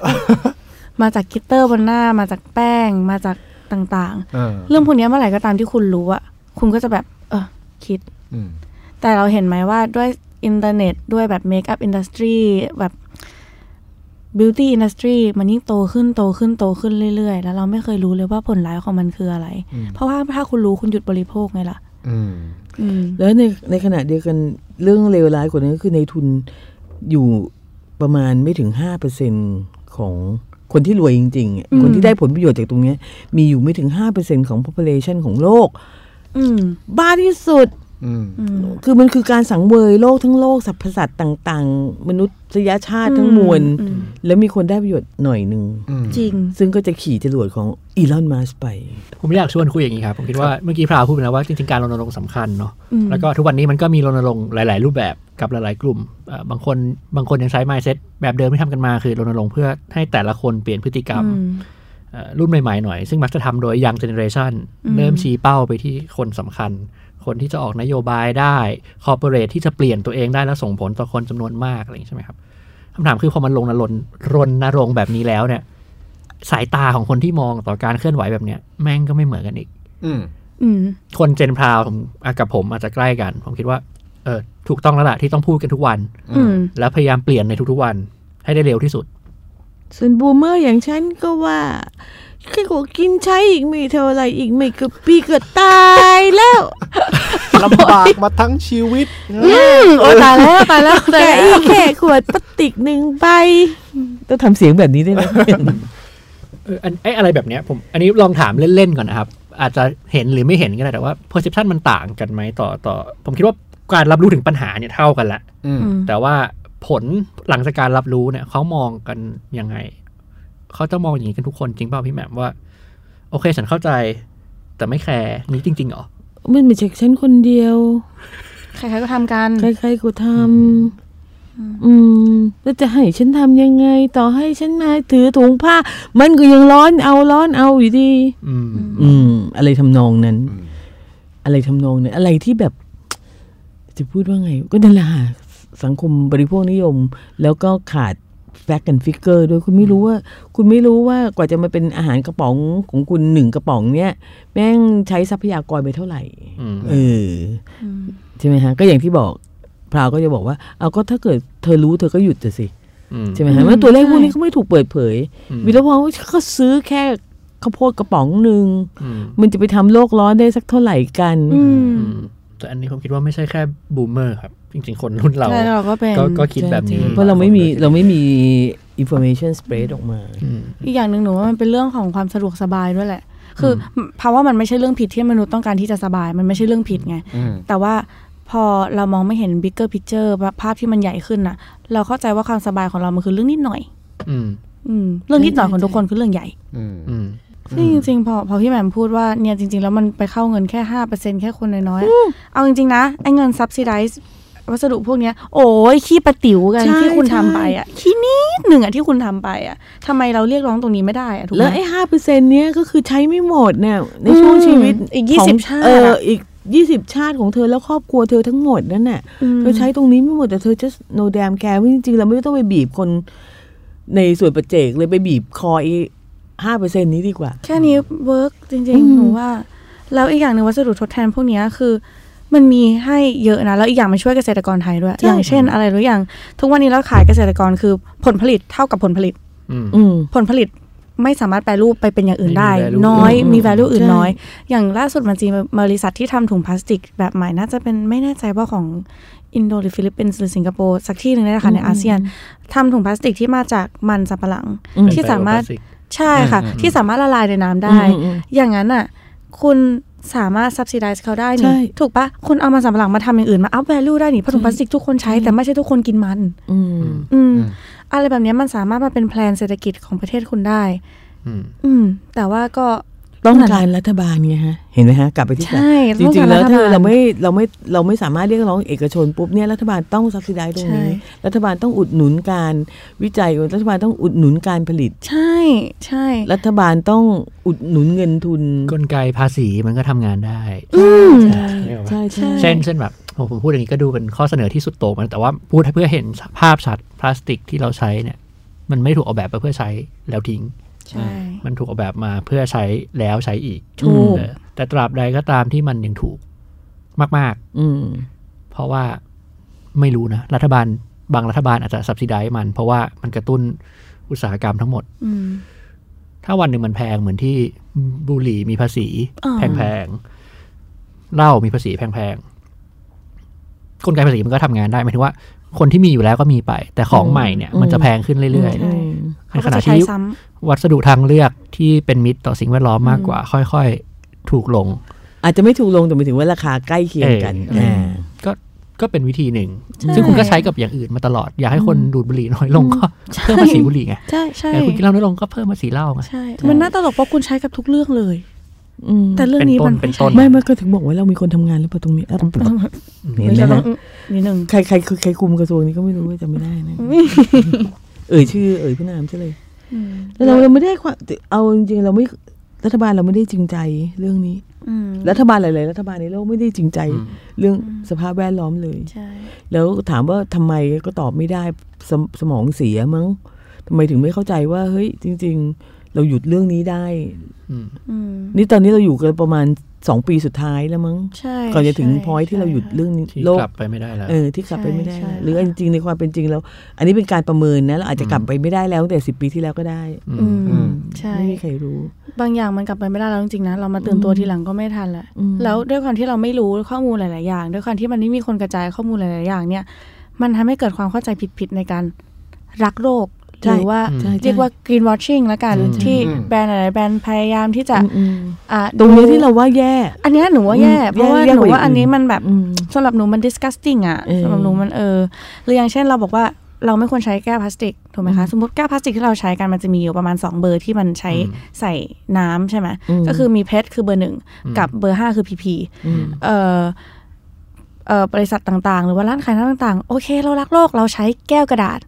มาจาก glitter บนหน้า มาจากแป้ง มาจากต่างเออๆเรื่องพวกเนี้ยเมื่อไหร่ก็ตามที่คุณรู้อะ คุณก็จะแบบ เออคิดอืมแต่เราเห็นไหมว่าด้วยอินเทอร์เน็ตด้วยแบบ makeup industry แบบ beauty industry มันยิ่งโตขึ้นโตขึ้นโตขึ้นเรื่อยๆ แล้วเราไม่เคยรู้เลยว่าผลลัพธ์ของมันคืออะไรอืมเพราะว่าถ้าคุณรู้คุณหยุดบริโภคไงล่ะอืมอืมแล้วในในขณะเดียวกันเรื่องเลวร้ายกว่านั้นก็คือนายทุนอยู่ประมาณไม่ถึงห้าเปอร์เซ็นต์ของคนที่รวยจริงๆอะอืมคนที่ได้ผลประโยชน์จากตรงเนี้ยมีอยู่ไม่ถึง5%ของ population ของโลกอืม บ้าที่สุดอืมอืมคือมันคือการสังเวยโลกทั้งโลกสรรพสัตว์ต่าง ๆ มนุษยชาติทั้งมวลอืมแล้วมีคนได้ประโยชน์หน่อยหนึ่งอืมจริง ซึ่งก็จะขี่จรวดของอีลอนมัสไป ผมอยากชวนคุยอย่างนี้ครับ ผมคิดว่าเมื่อกี้พราวพูดไปแล้วว่าจริง ๆ การรณรงค์สำคัญเนาะอืมแล้วก็ทุกวันนี้มันก็มีรณรงค์หลาย ๆ รูปแบบกับหลาย ๆ กลุ่มเอ่อบางคนบางคนยังใช้ mindset แบบเดิมที่ทำกันมาคือรณรงค์เพื่อให้แต่ละคนเปลี่ยนพฤติกรรมอืมเอ่อ รุ่นใหม่ๆหน่อย ซึ่งมักจะทำโดย young generation อืมเริ่มชี้เป้าไปที่คนสำคัญ คนที่จะออกนโยบายได้ corporate ที่จะเปลี่ยนตัวเองได้แล้วส่งผลต่อคนจำนวนมากอะไรอย่างนี้ใช่ไหมครับคำถามคือพอมันลงนรนรณรงค์แบบนี้แล้วเนี่ย สายตาของคนที่มองต่อการเคลื่อนไหวแบบเนี้ย แม่งก็ไม่เหมือนกันอีกอืมอืมคนเจนพราวผมอะกับผมอาจจะใกล้กัน ผมคิดว่า เออ ถูกต้องแล้วล่ะที่ต้องพูดกันทุกวันอืมแล้วพยายามเปลี่ยนในทุกๆวัน ให้ได้เร็วที่สุด ส่วนบูมเมอร์อย่างฉันก็ว่าแค่ขอกินใช้อีกไม่เท่าไหรอีกไม่เกือบปีเกือบตายแล้วลำบากมาทั้งชีวิตโอ้ตายแล้วตายแล้วตายแต่แล้วอีกแค่ขวดพลาสติกหนึ่งใบต้องทำเสียงแบบนี้ได้ไหมเอออันไอ้อะไรแบบเนี้ยผมอันนี้ลองถามเล่นๆก่อนนะครับ อาจจะเห็นหรือไม่เห็นก็ได้แต่ว่า perception มันต่างกันไหมต่อต่อ ผมคิดว่าการรับรู้ถึงปัญหาเนี่ยเท่ากันแหละอืมอืมแต่ว่า ผลหลังจากการรับรู้เนี่ยเขามองกันยังไงเขาจะมองอย่างนี้กันทุกคนจริงเปล่าพี่แหม่มว่า โอเคฉันเข้าใจ แต่ไม่แคร์นี้จริงๆเหรอมันไม่ใช่ฉันคนเดียว ใครๆก็ทำกัน ใครๆก็ทำอืมแล้วจะให้ฉันทำยังไง ต่อให้ฉันมาถือถุงผ้า มันก็ยังร้อนเอาร้อนเอาอยู่ดี อืม อืม อะไรทำนองนั้นอืมอะไรทำนองนั้น อะไรที่แบบ จะพูดว่าไง ก็นั่นแหละค่ะ สังคมบริโภคนิยม แล้วก็ขาด fact and figure ด้วยคุณไม่รู้ว่า คุณไม่รู้ว่ากว่าจะมาเป็นอาหารกระป๋องของคุณหนึ่งกระป๋องเนี้ยแม่งใช้ทรัพยากรไปเท่าไหร่อืมเอออใช่ไหมฮะ ก็อย่างที่บอกพราวก็จะบอกว่าเอาก็ถ้าเกิดเธอรู้เธอก็หยุดจะสิอืมใช่ไหมฮะว่าตัวเลขพวกนี้เขาไม่ถูกเปิดเผยอืมวิลพงศ์เขาซื้อแค่ข้าวโพดกระป๋องหนึ่งอืมมันจะไปทำโลกร้อนได้สักเท่าไหร่กันอืมอืมแต่อันนี้ผมคิดว่าไม่ใช่แค่บูมเมอร์ครับ จริงๆ คนรุ่นเราใช่เราก็เป็นก็ก็คิดแบบนี้ เพราะเราไม่มีเราไม่มี information spread ออกมาอืมอีกอย่างหนึ่งหนูว่ามันเป็นเรื่องของความสะดวกสบายด้วยแหละ คืออเพราะว่ามันไม่ใช่เรื่องผิดที่มนุษย์ต้องการที่จะสบาย มันไม่ใช่เรื่องผิดไงอืมแต่ว่าพอเรามองไม่เห็น bigger picture ภาพที่มันใหญ่ขึ้นน่ะ เราเข้าใจว่าความสบายของเรามันคือเรื่องนิดหน่อยอืมอืมเรื่องนิดหน่อยของทุกคนคือเรื่องใหญ่อืมอืมซึ่งจริงๆพอพอพี่แหม่มพูดว่าเนี่ยจริง ๆ แล้วมันไปเข้าเงินแค่ห้าเปอร์เซ็นแค่คนน้อยๆอะเอาจริง ๆ นะ ไอ้เงิน subsidize วัสดุพวกเนี้ย โอ้ยขี้ประติ๋วกันใช่ที่คุณใช่ทำไปอะขี้นิดหนึ่งอะที่คุณทำไปอะทำไมเราเรียกร้องตรงนี้ไม่ได้อะถูกไหมแล้วไอ้ห้าเปอร์เซ็นต์เนี้ยก็คือใช้ไม่หมดเนี่ยในช่วงอืมชีวิตของอีก20ชาติเอออะอีกยี่สิบชาติของเธอแล้วครอบครัวเธอทั้งหมดนั่นน่ะมเธอใช้ตรงนี้ไม่หมดแต่เธอจะ no damn care ว่าจริงๆเราไม่ต้องไปบีบคนในส่วนปัจเจกเลยไปบีบคออีห้าเปอร์เซ็นต์นี้ดีกว่า แค่นี้ work จริงอืมๆหนูว่า แล้วอีกอย่างหนึ่งวัสดุทดแทนพวกเนี้ยคือ มันมีให้เยอะนะ แล้วอีกอย่างมันช่วยเกษตรกรไทยด้วย อย่างเช่นอะไรหรืออย่าง ทุกวันนี้เราขายเกษตรกรคือผลผลิตเท่ากับผลผลิตอืมอืมผลผลิตไม่สามารถแปรรูปไปเป็นอย่างอื่นได้ไม่มี value น้อยอืมมี value อื่นใช่น้อย อย่างล่าสุดมันจะมีบริษัทที่ทำถุงพลาสติก แบบใหม่น่าจะเป็นไม่แน่ใจว่าของอินโดหรือฟิลิปปินส์หรือสิงคโปร์สักที่หนึ่งนี่แหละค่ะในอาเซียนทำถุงพลาสติกที่มาจากมันสำปะหลังอืมที่สามารถเป็น bioplastic ใช่ค่ะอืมที่สามารถละลายในน้ำได้อืมอืมอย่างนั้นอะ คุณ สามารถ subsidize เขาได้ใช่นี่ถูกปะคุณเอามันสำปะหลังมาทำอย่างอื่นมา up value ได้นี่เพราะถุงพลาสติกทุกคนใช้แต่ไม่ใช่ทุกคนกินมันอืมอืมอืมอืมอะไรแบบเนี้ยมันสามารถมาเป็นแพลนเศรษฐกิจของประเทศคุณได้ อืมอืมแต่ว่าก็ ต้องการรัฐบาลไงฮะเห็นไหมฮะกลับไปที่ใช่จริงๆแล้วต้องถ้าการเราไม่เราไม่เราไม่สามารถเรียกร้องเอกชนปุ๊บเนี่ยรัฐบาลต้องซับซิไดตรงนี้ใช่รัฐบาลต้องอุดหนุนการวิจัยรัฐบาลต้องอุดหนุนการผลิต ใช่ใช่ รัฐบาลต้องอุดหนุนเงินทุน กลไกภาษีมันก็ทำงานได้อืมใช่ไหมวะใช่ใช่เช่นเช่นแบบโอ้ผมพูดอย่างนี้ก็ดูเป็นข้อเสนอที่สุดโต่งมันแต่ว่าพูดให้เพื่อเห็นภาพชัดพลาสติกที่เราใช้เนี่ย มันไม่ถูกออกแบบมาเพื่อใช้แล้วทิ้งใช่ มันถูกออกแบบมาเพื่อใช้แล้วใช้อีกถูกเออแต่ตราบใดก็ตามที่มันยังถูกมากอืมๆเพราะว่าไม่รู้นะ รัฐบาลบางรัฐบาลอาจจะสับซิได้มัน เพราะว่ามันกระตุ้นอุตสาหกรรมทั้งหมดอืมถ้าวันหนึ่งมันแพงเหมือนที่บุหรี่มีภาษีอ่าแพงๆเหล้ามีภาษีแพงๆ กลไกภาษีมันก็ทำงานได้หมายถึงว่า คนที่มีอยู่แล้วก็มีไป แต่ของใหม่เนี่ยมันจะแพงขึ้นเรื่อยใช่อืมๆในเขาขก็ณะจะใช้ที่ซ้ำวัสดุทางเลือกที่เป็นมิตรต่อสิ่งแวดล้อมมากกว่า ค่อยๆ ถูกลง อาจจะไม่ถูกลงแต่หมายถึงว่าราคาใกล้เคียงกันเอออ่อ่าก็ก็เป็นวิธีหนึ่งใช่ซึ่งคุณก็ใช้กับอย่างอื่นมาตลอด อยากให้คนดูดบุหรี่น้อยลงก็เพิ่มภาษีบุหรี่ไงใช่ใช่อยากให้คุณกินเหล้าน้อยลงก็เพิ่มภาษีเหล้าไงใช่มันน่าตลกเพราะคุณใช้กับทุกเรื่องเลยอืม แต่เรื่องนี้มันเป็นต้นไม่ไม่ก็ถึงบอกว่าเรามีคนทำงานหรือเปล่าตรงนี้อะไม่เห็นใช่ไหมต้องฮะนิดนึงใครใครใครคุมกระทรวงนี้ก็ไม่รู้ว่าจะไม่ได้นะเอ่ยชื่อ เอ่ยพระนามใช่เลยอืมแล้วเราเราไม่ได้ความเอาจริงๆเราไม่รัฐบาลเราไม่ได้จริงใจเรื่องนี้อืมรัฐบาลหลายๆรัฐบาลในโลกไม่ได้จริงใจอืมเรื่องสภาพแวดล้อมเลยใช่แล้วถามว่าทำไมก็ตอบไม่ได้สมสมองเสียมั้งทำไมถึงไม่เข้าใจว่าเฮ้ยจริง ๆ เราหยุดเรื่องนี้ได้อืมอืมนี่ตอนนี้เราอยู่กันประมาณสองปีสุดท้ายแล้วมั้งใช่ก่อนจะถึงใช่พอยที่เราหยุดเรื่องนี้ที่โลกกลับไปไม่ได้แล้วเออที่กลับไปไม่ได้ใช่หรือจริงๆในความเป็นจริงแล้ว อันนี้เป็นการประเมินนะเราอาจจะกลับไปไม่ได้แล้วตั้งแต่สิบปีที่แล้วก็ได้ อืมอืมใช่ไม่มีใครรู้ บางอย่างมันกลับไปไม่ได้แล้วจริงๆนะเรามาตื่นตัวทีหลังก็ไม่ทันแหละอืมแล้วด้วยความที่เราไม่รู้ข้อมูลหลายๆอย่าง ด้วยความที่มันไม่มีคนกระจายข้อมูลหลายๆอย่างเนี่ย มันทำให้เกิดความเข้าใจผิดๆในการรักษ์โลก ใช่หรือว่าใช่ใช่เรียกว่า green washing ละกันอืมที่อืมแบรนด์หลายๆแบรนด์พยายามที่จะอืมอ่าตรงนี้ที่เราว่าแย่ อันเนี้ยหนูว่าแย่อืมเพราะว่าแย่หนูกว่าว่าอันนี้อื่นมันแบบอืมสำหรับหนูมัน disgusting อะเออสำหรับหนูมันเออหรืออย่างเช่นเราบอกว่าเราไม่ควรใช้แก้วพลาสติกถูกไหมคะ สมมติแก้วพลาสติกที่เราใช้กันมันจะมีอยู่ประมาณ 2 เบอร์ที่มันใช้ใส่น้ำใช่ไหมอืมก็คือมี PET คือเบอร์หนึ่งกับเบอร์ห้าคือ PP อืมเอ่อเอ่อบริษัทต่างๆ หรือว่าร้านขายน้ำต่างๆ โอเค เรารักโลกเราใช้แก้วกระดาษ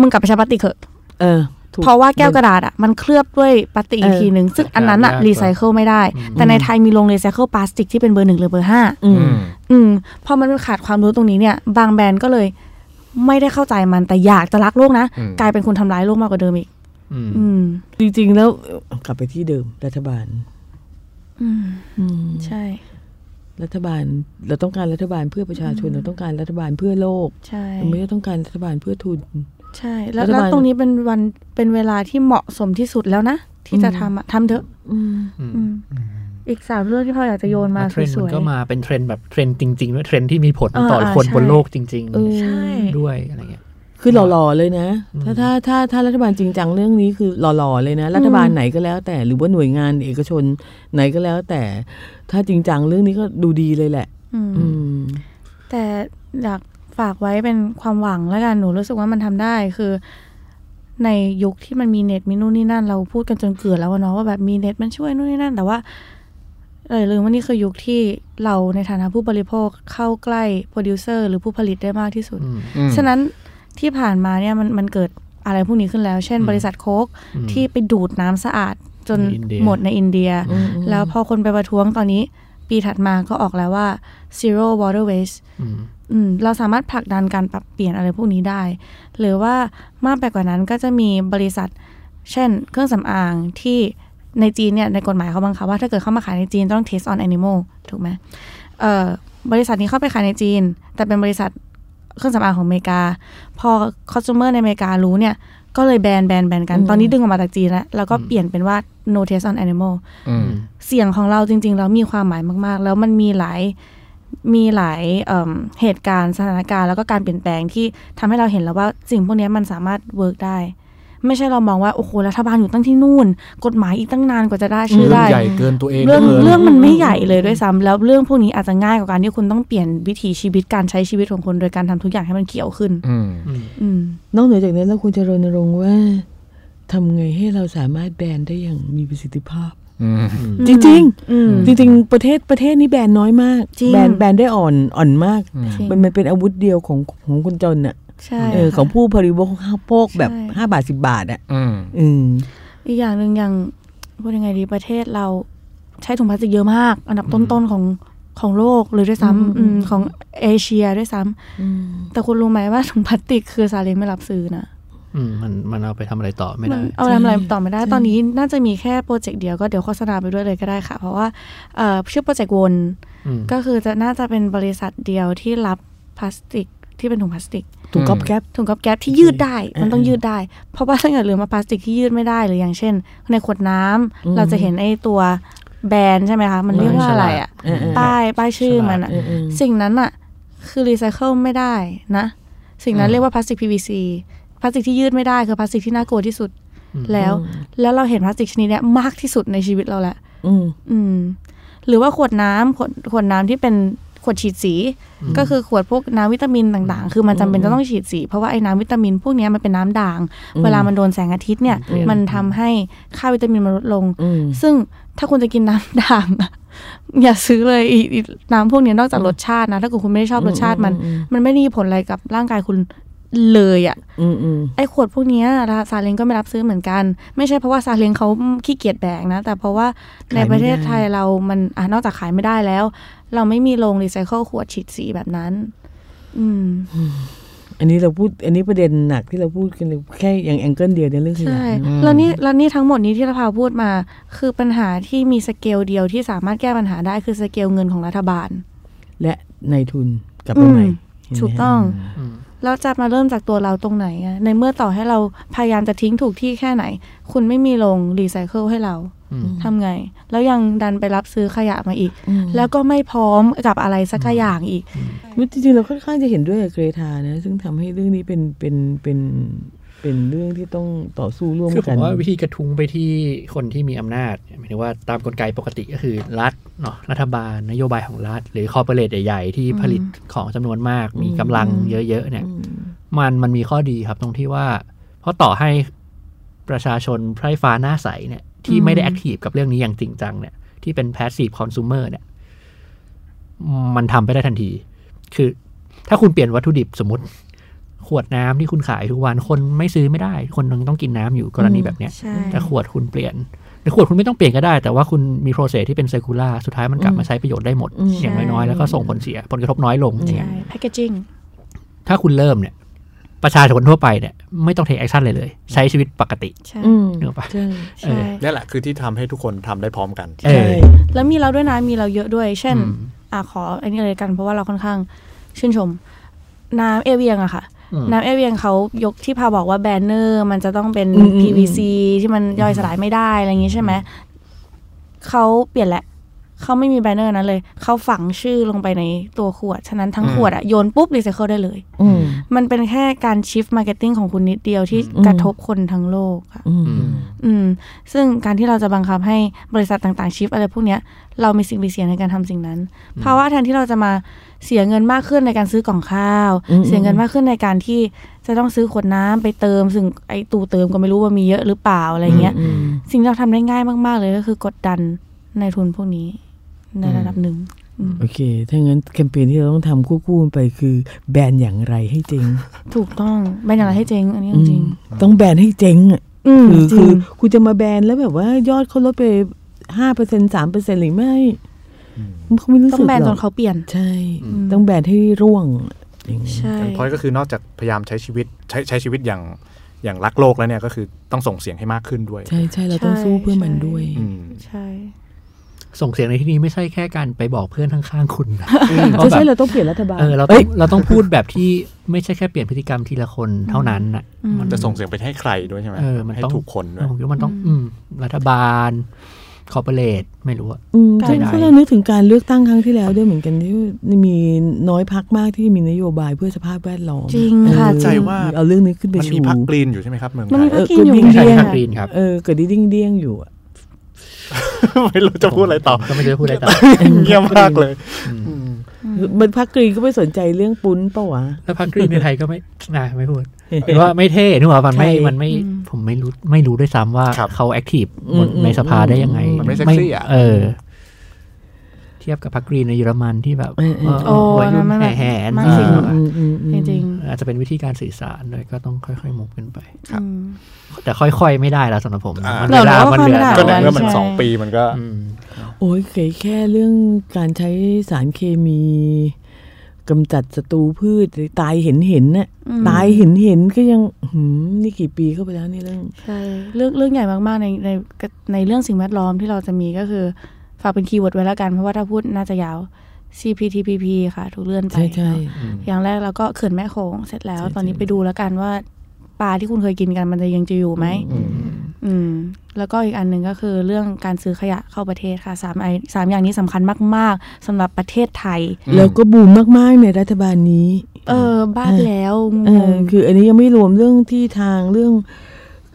มึงกลับไปใช้พลาสติกเถอะเออถูกเพราะว่าแก้วกระดาษอะมันเคลือบด้วยพลาสติกอีกเออทีหนึ่งซึ่งอันนั้นอะยากกว่ารีไซเคิลไม่ได้ แต่ในไทยมีโรงรีไซเคิลพลาสติกที่เป็นเบอร์หนึ่งหรือเบอร์ห้าอืมอืมพอมันขาดความรู้ตรงนี้เนี่ย บางแบรนด์ก็เลย ไม่ได้เข้าใจมันแต่อยากจะรักโลกนะอืมกลายเป็นคนทำร้ายโลกมากกว่าเดิมอีกอืมอืมจริงๆแล้วเอ่อกลับไปที่เดิมรัฐบาลอืมอืมใช่ รัฐบาลเราต้องการรัฐบาลเพื่อประชาชนเราต้องการรัฐบาลเพื่อโลกใช่เราไม่ได้ต้องการรัฐบาลเพื่อทุน ใช่ แล้วรัฐแล้วบาลตรงนี้เป็นวันเป็นเวลาที่เหมาะสมที่สุดแล้วนะ ที่จะอืมทำอะทำเถอะอืมอืมอีกสามเรื่องที่พ่ออยากจะโยนมาแล้วเทรนด์สมัวนยก็มาเป็นเทรนด์แบบเทรนด์จริงๆด้วยเทรนด์ที่มีผลอ่าต่ออ่าคนใช่บนโลกจริงเออๆใช่ๆด้วยอะไรเงี้ยคือหล่อๆเลยนะ ถ้าถ้าถ้าถ้ารัฐบาลจริงจังเรื่องนี้คือหล่อๆเลยนะ รัฐบาลไหนก็แล้ว แต่หรือว่าหน่วยงานเอกชนไหนก็แล้ว แต่ถ้าจริงจังเรื่องนี้ก็ดูดีเลยแหละ อืมอืมแต่อยาก ฝากไว้เป็นความหวังแล้วกันหนูรู้สึกว่ามันทำได้คือในยุคที่มันมีเน็ตมีนู่นนี่นั่น เราพูดกันจนเกิดแล้วอะเนาะว่าแบบมีเน็ตมันช่วยนู่นนี่นั่น แต่ว่าเออลืมว่านี่คือยุคที่เราในฐานะผู้บริโภคเข้าใกล้โปรดิวเซอร์หรือผู้ผลิตได้มากที่สุดอืมอืมฉะนั้นที่ผ่านมาเนี่ยมันมันเกิดอะไรพวกนี้ขึ้นแล้ว เช่นอืมบริษัทโค้กอืมที่ไปดูดน้ำสะอาดจนในอินเดียหมดในอินเดียอืมแล้วพอคนไปประท้วงตอนนี้ ปีถัดมาก็ออกแล้วว่า zero water waste อืมอืม เราสามารถผลักดันการปรับเปลี่ยนอะไรพวกนี้ได้ หรือว่ามากไปกว่านั้นก็จะมีบริษัท เช่น เครื่องสำอางที่ในจีนเนี่ยในกฎหมายเขาบังคับว่าถ้าเกิดเข้ามาขายในจีนต้อง test on animal ถูกไหมเอ่อบริษัทนี้เข้าไปขายในจีน แต่เป็นบริษัทเครื่องสำอางของอเมริกา พอ consumer ในอเมริการู้เนี่ย ก็เลยแบนแบนแบนกันอืมตอนนี้ดึงออกมาจากจีนแล้ว แล้วก็เปลี่ยนเป็นว่า no test on animal อืมเสียงของเราจริงๆแล้วมีความหมายมาก ๆ แล้วมันมีหลาย มีหลายเอิ่มเหตุการณ์สถานการณ์แล้วก็การเปลี่ยนแปลงที่ทำให้เราเห็นแล้วว่าสิ่งพวกนี้มันสามารถเวิร์กได้ ไม่ใช่เรามองว่าโอ้โหรัฐบาลอยู่ตั้งที่นู่น กฎหมายอีกตั้งนานกว่าจะได้ชื่อเรื่องได้ใหญ่เกินตัวเองเรื่องหลืกินเรื่องมันไม่ใหญ่เลยด้วยซ้ำแล้วเรื่องพวกนี้อาจจะง่ายกว่าการที่คุณต้องเปลี่ยนวิถีชีวิตการใช้ชีวิตของคนโดยการทำทุกอย่างให้มันเขียวขึ้นอืมอืมอืมนอกเหนือจากนั้นเราควรจะรณรงค์ว่าทำไงให้เราสามารถแบนได้อย่างมีประสิทธิภาพอืม จริงอืมๆจริงๆประเทศประเทศนี้แบนน้อยมากจริงแบนแบนได้อ่อนอ่อนมากอืมจริงมันมันเป็นอาวุธเดียวของของคนจนอะใช่เออค่ะของผู้บริโภคแบบใช่ห้าบาทสิบบาทอะอืมอืมอีกอย่างหนึ่งอย่างพูดยังไงดีประเทศเราใช้ถุงพลาสติกเยอะมาก อันดับต้นๆของของโลกเลยด้วยซ้ำอืมอืมของเอเชียด้วยซ้ำแต่คุณรู้ไหมว่าถุงพลาสติกคือซาเล้งไม่รับซื้อนะอื มมันมันเอาไปทำอะไรต่อไม่มัได้มันเอาทำอะไรต่อไม่ได้ใช่ตอนนี้น่าจะมีแค่ project เดียวก็เดี๋ยวโฆษณาไปด้วยเลยก็ได้ค่ะ เพราะว่าเอ่อชื่อ project วนอืมก็คือจะน่าจะเป็นบริษัทเดียวที่รับพลาสติกที่เป็นถุงพลาสติกถุงก๊อบแก๊บถุงก๊อบแก๊บที่ยืดได้เออมันต้องยืดได้ เพราะว่าถ้าเกิดลืมมาพลาสติกที่ยืดไม่ได้หรืออย่างเช่น ในขวดน้ำอืมเราจะเห็นไอ้ตัวแบรนด์ใช่ไหมคะ มันเรียกว่าอะไรอะเออเออป้ายป้ายชื่อมันอะเออเออสิ่งนั้นอะ คือรีไซเคิลไม่ได้นะ สิ่งนั้นอืมเรียกว่าพลาสติก PVC พลาสติกที่ยืดไม่ได้คือพลาสติกที่น่ากลัวที่สุดอืมแล้ว แล้วเราเห็นพลาสติกชนิดเนี้ยมากที่สุดในชีวิตเราแหละอืมอืมหรือว่าขวดน้ำขวดขวดน้ำที่เป็นขวดฉีดสี ก็คือขวดพวกน้ำวิตามินต่างๆ คือมันจำเป็นจะต้องฉีดสี เพราะว่าไอ้น้ำวิตามินพวกเนี้ยมันเป็นน้ำด่างอืมเวลามันโดนแสงอาทิตย์เนี่ยอืมมันทำให้ค่าวิตามินมันลดลงอืมซึ่งถ้าคุณจะกินน้ำด่างอะอย่าซื้อเลยอีอีน้ำพวกเนี้ยนอกจากรสชาตินะ ถ้าเกิดคุณไม่ได้ชอบรสชาติมันอืมมันไม่ได้มีผลอะไรกับร่างกายคุณ เลยอะอืมอืมไอ้ขวดพวกเนี้ยซาเล้งก็ไม่รับซื้อเหมือนกัน ไม่ใช่เพราะว่าซาเล้งเขาขี้เกียจแบกนะ แต่เพราะว่าในประเทศไทยเรามันอะนอกจากขายไม่ได้แล้ว เราไม่มีโรงรีไซเคิลขวดฉีดสีแบบนั้น อืมอันนี้เราพูด อันนี้ประเด็นหนักที่เราพูดกันเลยแค่อย่าง angle เดียวในเรื่องขยะใช่เนอะแล้วนี่แล้วนี่ทั้งหมดนี้ที่เราพาพูดมา คือปัญหาที่มีสเกลเดียวที่สามารถแก้ปัญหาได้คือสเกลเงินของรัฐบาล และนายทุนกลับไปใหม่อืมเห็นไหมถูกต้องอืม แล้วจะมาเริ่มจากตัวเราตรงไหนอะในเมื่อต่อให้เราพยายามจะทิ้งถูกที่แค่ไหน คุณไม่มีโรงรีไซเคิลให้เราอืมทำไง แล้วยังดันไปรับซื้อขยะมาอีกอืมแล้วก็ไม่พร้อมกับอะไรสักอย่างอีกจริงๆเราค่อนข้างจะเห็นด้วยกับเกรทานะซึ่งทำให้เรื่องนี้เป็นเป็นเป็น เป็นเรื่องที่ต้องต่อสู้ร่วมกันคือผมว่าวิธีกระทุ้งไปที่คนที่มีอำนาจหมายถึงว่าตามกลไกปกติก็คือรัฐเนาะรัฐบาลนโยบายของรัฐ หรือ corporate ใหญ่ๆ ที่ผลิตของจำนวนมาก มีกำลังเยอะๆเนี่ยอืมมันมันมีข้อดีครับตรงที่ว่า เพราะต่อให้ประชาชนไพร่ฟ้าหน้าใสเนี่ย ที่ไม่ได้อืม active กับเรื่องนี้อย่างจริงจังเนี่ยที่เป็น passive consumer เนี่ย มันทำไปได้ทันที คือถ้าคุณเปลี่ยนวัตถุดิบสมมติ ขวดน้ำที่คุณขายทุกวันคนไม่ซื้อไม่ได้ คนนึงต้องกินน้ำอยู่กรณีแบบเนี้ยใช่แต่ขวดคุณเปลี่ยนหรือขวดคุณไม่ต้องเปลี่ยนก็ได้ แต่ว่าคุณมี process ที่เป็น circular สุดท้ายมันกลับมาใช้ประโยชน์ได้หมดอืมอย่างน้อยๆแล้วก็ส่งผลเสียผลกระทบน้อยลงอย่างเงี้ยใช่ packaging ถ้าคุณเริ่มเนี่ยประชาชนทั่วไปเนี่ยไม่ต้อง take action เลยเลย ใช้ชีวิตปกติใช่อืมนึกออกปะใช่ใช่นี่แหละคือที่ทำให้ทุกคนทำได้พร้อมกันเอใช่อแล้วมีเราด้วยนะมีเราเยอะด้วย เช่นอืมอะขออันนี้เลยกันเพราะว่าเราค่อนข้างชื่นชม น้ำเอเวียงอะค่ะอืม น้ำเอเวียงเขายกที่พาบอกว่า banner มันจะต้องเป็นอืมอืม PVC ที่มันย่อยสลายไม่ได้อะไรอย่างงี้ใช่ไหมเขาเปลี่ยนแหละ เขาไม่มี banner นั้นเลย เขาฝังชื่อลงไปในตัวขวด ฉะนั้นทั้งอืมขวดอะโยนปุ๊บรีไซเคิลได้เลยอืมมันเป็นแค่การ shift marketing ของคุณนิดเดียวที่อืมกระทบคนทั้งโลกค่ะอืมอืมอืม ซึ่งการที่เราจะบังคับให้บริษัทต่างๆชิฟอะไรพวกเนี้ย เรามีสิ่งมีเสียในการทำสิ่งนั้น เพราะว่าแทนที่เราจะมาเสียเงินมากขึ้นในการซื้อกล่องข้าวอืมเสียเงินมากขึ้นในการที่จะต้องซื้อขวดน้ำไปเติม ซึ่งไอตู้เติมก็ไม่รู้ว่ามีเยอะหรือเปล่าอะไรเงี้ยอืมสิ่งที่เราทำได้ง่ายมาก ๆ เลยก็คือกดดันในทุนพวกนี้ ในระดับหนึ่งอืมโอเค ถ้างั้นแคมเปญที่เราต้องทำควบคู่กันไปคือ แบนอย่างไรให้เจ๊ง ถูกต้องไม่อย่างไรให้เจ๊ง อันนี้จริงอืมต้องแบนให้เจ๊งอะๆอืมคือจคืริองคุณจะมาแบนแล้วแบบว่ายอดเขาลดไปห้าเปอร์เซ็นสามเปอร์เซ็นหรือไม่เขาไม่รู้ต้อสึงกแบนหรจอกนเขาเปลี่ยน ใช่อืมต้องแบนให้ร่วงอย่างนี้ใช่พอยก็คือนอกจากพยายามใช้ชีวิตใช้ใช้ชีวิตอย่างอย่างรักโลกแล้วเนี่ยก็คือต้องส่งเสียงให้มากขึ้นด้วย ใช่ใช่เราต้องสู้เพื่อมันด้วยอืมใช่ ส่งเสียงในที่นี้ไม่ใช่แค่การไปบอกเพื่อนข้างๆคุณนะใช่ใช่เราต้องเปลี่ยนรัฐบาลเออเราต้อ้อยงเราต้องพูดแบบที่ไม่ใช่แค่เปลี่ยนพฤติกรรมทีละคนเท่านั้นน่ะอืมมันจะส่งเสียงไปให้ใครด้วยใช่ไหมเออมันให้ต้องถูกคนด้วยผมคิดว่ามันต้องอืมรัฐบาลคอร์ปอเรทไม่รู้อะอืมใช่ซึ่งได้ถ้าเรานึกถึงการเลือกตั้งครั้งที่แล้วด้วยเหมือนกันที่มีน้อยพักมากที่มีนโยบายเพื่อสภาพแวดล้อมจริงค่ะเออจใจริงว่าเอาเรื่องนี้ขึ้นไปมันชูมีพักกรีนอยู่ใช่ไหมครับเมืองมันไทมียพัเอกอกินอยู่ก็ดิ้งใช่เดี้ยงทางกรีนครับเออเกิดดิ้งเดี้ยงอยู่อะ ไม่รู้จะพูดอะไรต่อ ก็ไม่รู้จะพูดอะไรต่อเงียบมากเลยอืมอืมมันพักกรีนก็ไม่สนใจเรื่องปุ้นปะวะ แล้วพักกรีนในไทยก็ไม่น่าไม่พูดหรือว่าไม่เท่นึกว่ามันไม่ใช่มันไม่อืมผมไม่รู้ไม่รู้ด้วยซ้ำว่าครับเขาแอคทีฟอืมในสภาได้ยังไงมันไม่เซ็กซี่อะเออ เทียบกับพักกรีนในเยอรมันที่แบบเออเออเออวัยรุ่นโอ้อันนั้นมันแบบแห่ๆมันเอสิ่งออืมอืมอืมจริงอาจจะเป็นวิธีการสื่อสารเลยก็ต้องค่อยๆมุกขึ้นไปๆอืมแต่ค่อยๆไม่ได้แล้วสำหรับผมอ่ามัมันเราเวลาเราก็มันเหลือค่อยไม่ได้ก็ในน้อยเมื่อมันใช่สองปีมันก็อืมโอ้ยเคยแค่เรื่องการใช้สารเคมีกำจัดศัตรูพืชตายเห็นเห็นน่ะอืมตายเห็นเห็นก็ยังหืมนี่กี่ปีเข้าไปแล้วนี่เรื่องใช่เรื่องเรื่องใหญ่มากๆในในในเรื่องสิ่งแวดล้อมที่เราจะมีก็คือ ฝากเป็น keyword ไว้แล้วกัน เพราะว่าถ้าพูดน่าจะยาว CPTPP ค่ะ ถูกเลื่อนไปใช่ใช่อืมอย่างแรกเราก็เขื่อนแม่โขงเสร็จแล้วใช่ตอนนี้ใช่ไปดูแล้วกันว่าปลาที่คุณเคยกินกันมันจะยังจะอยู่ไหมอืมอืม แล้วก็อีกอันหนึ่งก็คือเรื่องการซื้อขยะเข้าประเทศค่ะสามไอสามอย่างนี้สำคัญมาก ๆสำหรับประเทศไทยอืมแล้วก็บูมมาก ๆ ในรัฐบาลนี้ เออ บ้านแล้ว เออ คืออันนี้ยังไม่รวมเรื่องที่ทางเรื่อง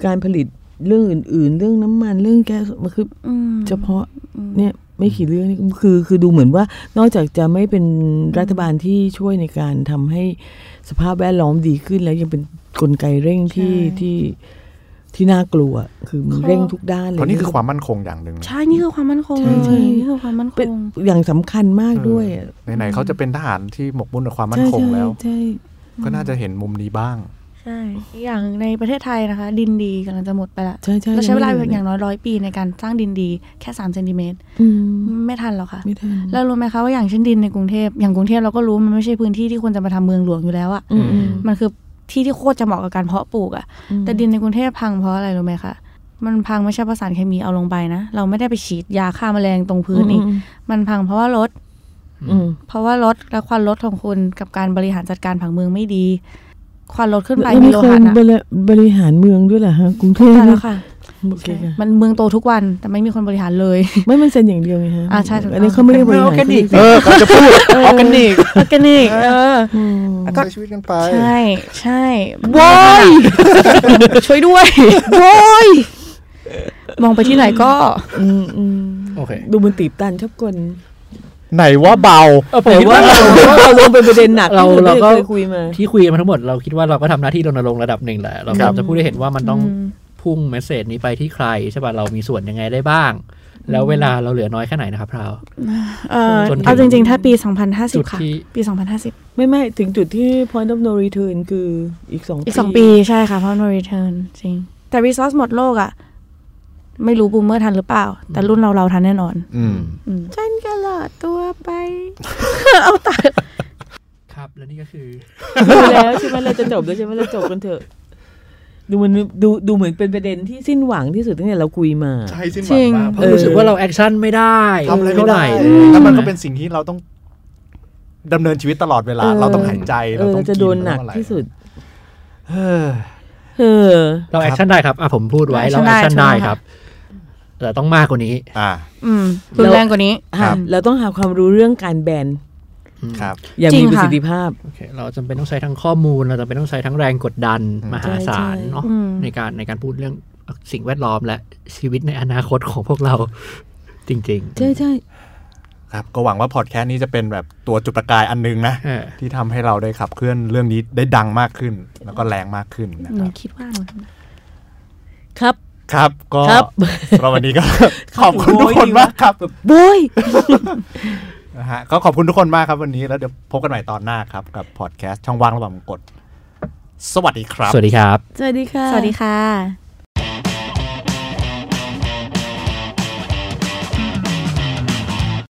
การผลิต เรื่องอื่น ๆ เรื่องน้ำมันเรื่องแก๊สมันคือมเฉพาะเนี่ยไม่กี่เรื่องนี่คือคือดูเหมือนว่านอกจากจะไม่เป็นรัฐบาลที่ช่วยในการทำให้สภาพแวดล้อมดีขึ้นแล้วยังเป็นกลไกเร่งที่ที่ที่น่ากลัว คือมันเร่งทุกด้านเลยเพราะนี่คือความมั่นคงอย่างหนึ่งใช่นี่คือความมั่นคงใช่ใช่เลยนี่คือความมั่นคเป็นงอย่างสำคัญมากด้วยอะไหนๆเขาจะเป็นทหารที่หมกมุ่นกับความมั่นใช่คงใช่แล้วใช่ก็น่าจะเห็นมุมนี้บ้าง ใช่อีกอย่างในประเทศไทยนะคะ ดินดีกำลังจะหมดไปละใช่ใช่เราใช้เวลาไม่อย่างน้อยร้อยปีในการสร้างดินดีแค่สามเซนติเมตรอืมไม่ทันหรอกค่ะไม่ทันแล้วรู้ไหมคะว่าอย่างเช่นดินในกรุงเทพอย่างกรุงเทพเราก็รู้มันไม่ใช่พื้นที่ที่ควรจะมาทำเมืองหลวงอยู่แล้วอะอืมอืมมันคือที่ที่โคตรจะเหมาะกับการเพาะปลูกอะแต่ดินในกรุงเทพพังเพราะอะไรรู้ไหมคะมันพังไม่ใช่เพราะสารเคมีเอาลงไปนะ เราไม่ได้ไปฉีดยาฆ่าแมลงตรงพื้นนี่มันพังเพราะว่ารถอืมเพราะว่ารถและควันรถของคุณกับการบริหารจัดการผังเมืองไม่ดี ควันรถขึ้นไปแล้วมีมีโลคนหะนะบริบริหารเมืองด้วยเหรอฮะกรุงเทพใช่แล้วค่ะโอเคค่ะมันเมืองโตทุกวันแต่ไม่มีคนบริหารเลย ไม่มันเซ็นอย่างเดียวไงฮะอ่าใช่ถูกต้องอันนี้เขาไม่ได้บริหารเป็นออร์แกนิกเออก็จะพูด organic organic เอออืมใช้ชีวิตกันไป ใช่ใช่โว้ยช่วยด้วยโว้ยมองไปที่ไหนก็ อืมอืมโอเค ดูมันตีบตันชอบกล ไหนว่าเบาเออผมแต่คิดว่าว่าเราเราลงเป็นประเด็นหนักเราที่เราก็เคยคุยมาที่คุยกันมาทั้งหมดเราคิดว่าเราก็ทำหน้าที่รณรงค์ระดับหนึ่งแหละเราครับจะพูดได้เห็นว่ามันต้องพุ่งเมสเซจนี้ไปที่ใครใช่ป่ะเรามีส่วนยังไงได้บ้าง แล้วเวลาเราเหลือน้อยแค่ไหนนะครับพราวเออจนถึงเอาจริง ๆ ถ้าปีจุด2050 ค่ะที่ปี 2050 ไม่ไม่ถึงจุดที่ point of no return คืออีกสองอีก2ปีใช่ค่ะเพราะ no return จริงแต่ resource หมดโลกอะ ไม่รู้บูมเมอร์ทันหรือเปล่า แต่รุ่นเราเราทันแน่นอน อืมอืมฉันก็หลอดตัวไปครับ และนี่ก็คือดูแล้วใช่ไหมเราจะจบแล้วใช่ไหมเราจบกันเถอะ ดูมันดูดูเหมือนเป็นประเด็นที่สิ้นหวังที่สุดตั้งแต่เราคุยมา ใช่สิ้นหจริวังงมากเพราะรู้สึกว่าเราแอคชั่นไม่ได้ทำอะไรไม่เท่าไหได้ร่เลยแล้วมันก็เป็นสิ่งที่เราต้องดำเนินชีวิตตลอดเวลาเออเราต้องหายใจเออต้อเรางจะกิโดนหนักเราต้องอะไรที่สุดเออเออเราแอคชั่นได้ครับอะผมพูดไว้ action เราแอคชั่นได้ได้ใช่ไหมครับ แต่ต้องมากกว่านี้ อ่า อืมรุนแรงกว่านี้ครับ เราต้องหาความรู้เรื่องการแบนครับ อย่างจริมีงประค่ะ สิทธิภาพ โอเคเราจำเป็นต้องใช้ทั้งข้อมูล เราจำเป็นต้องใช้ทั้งแรงกดดันอืมมหาศาลใช่ใช่เนาะอืม ในการในการพูดเรื่องสิ่งแวดล้อมและชีวิตในอนาคตของพวกเรา จริงๆใช่ใช่ครับ ก็หวังว่าพอดแคสต์นี้จะเป็นแบบตัวจุดประกายอันหนึงนะเออ ที่ทำให้เราได้ขับเคลื่อนเรื่องนี้ได้ดังมากขึ้น แล้วก็แรงมากขึ้นนะหคนูรับ คิดว่าหนูทำได้ครับ ครับ ก็ครับสำหรับวันนี้ก็ ขอบคุณทุกคนมากครับโว้ยนะฮะก็ขอบคุณทุกคนมากครับวันนี้แล้วเดี๋ยวพบกันใหม่ตอนหน้าครับ กับพอดแคสต์ช่องว่างระหว่างกฎสวัสดีครับ สวัสดีครับ สวัสดีค่ะ สวัสดีค่ะ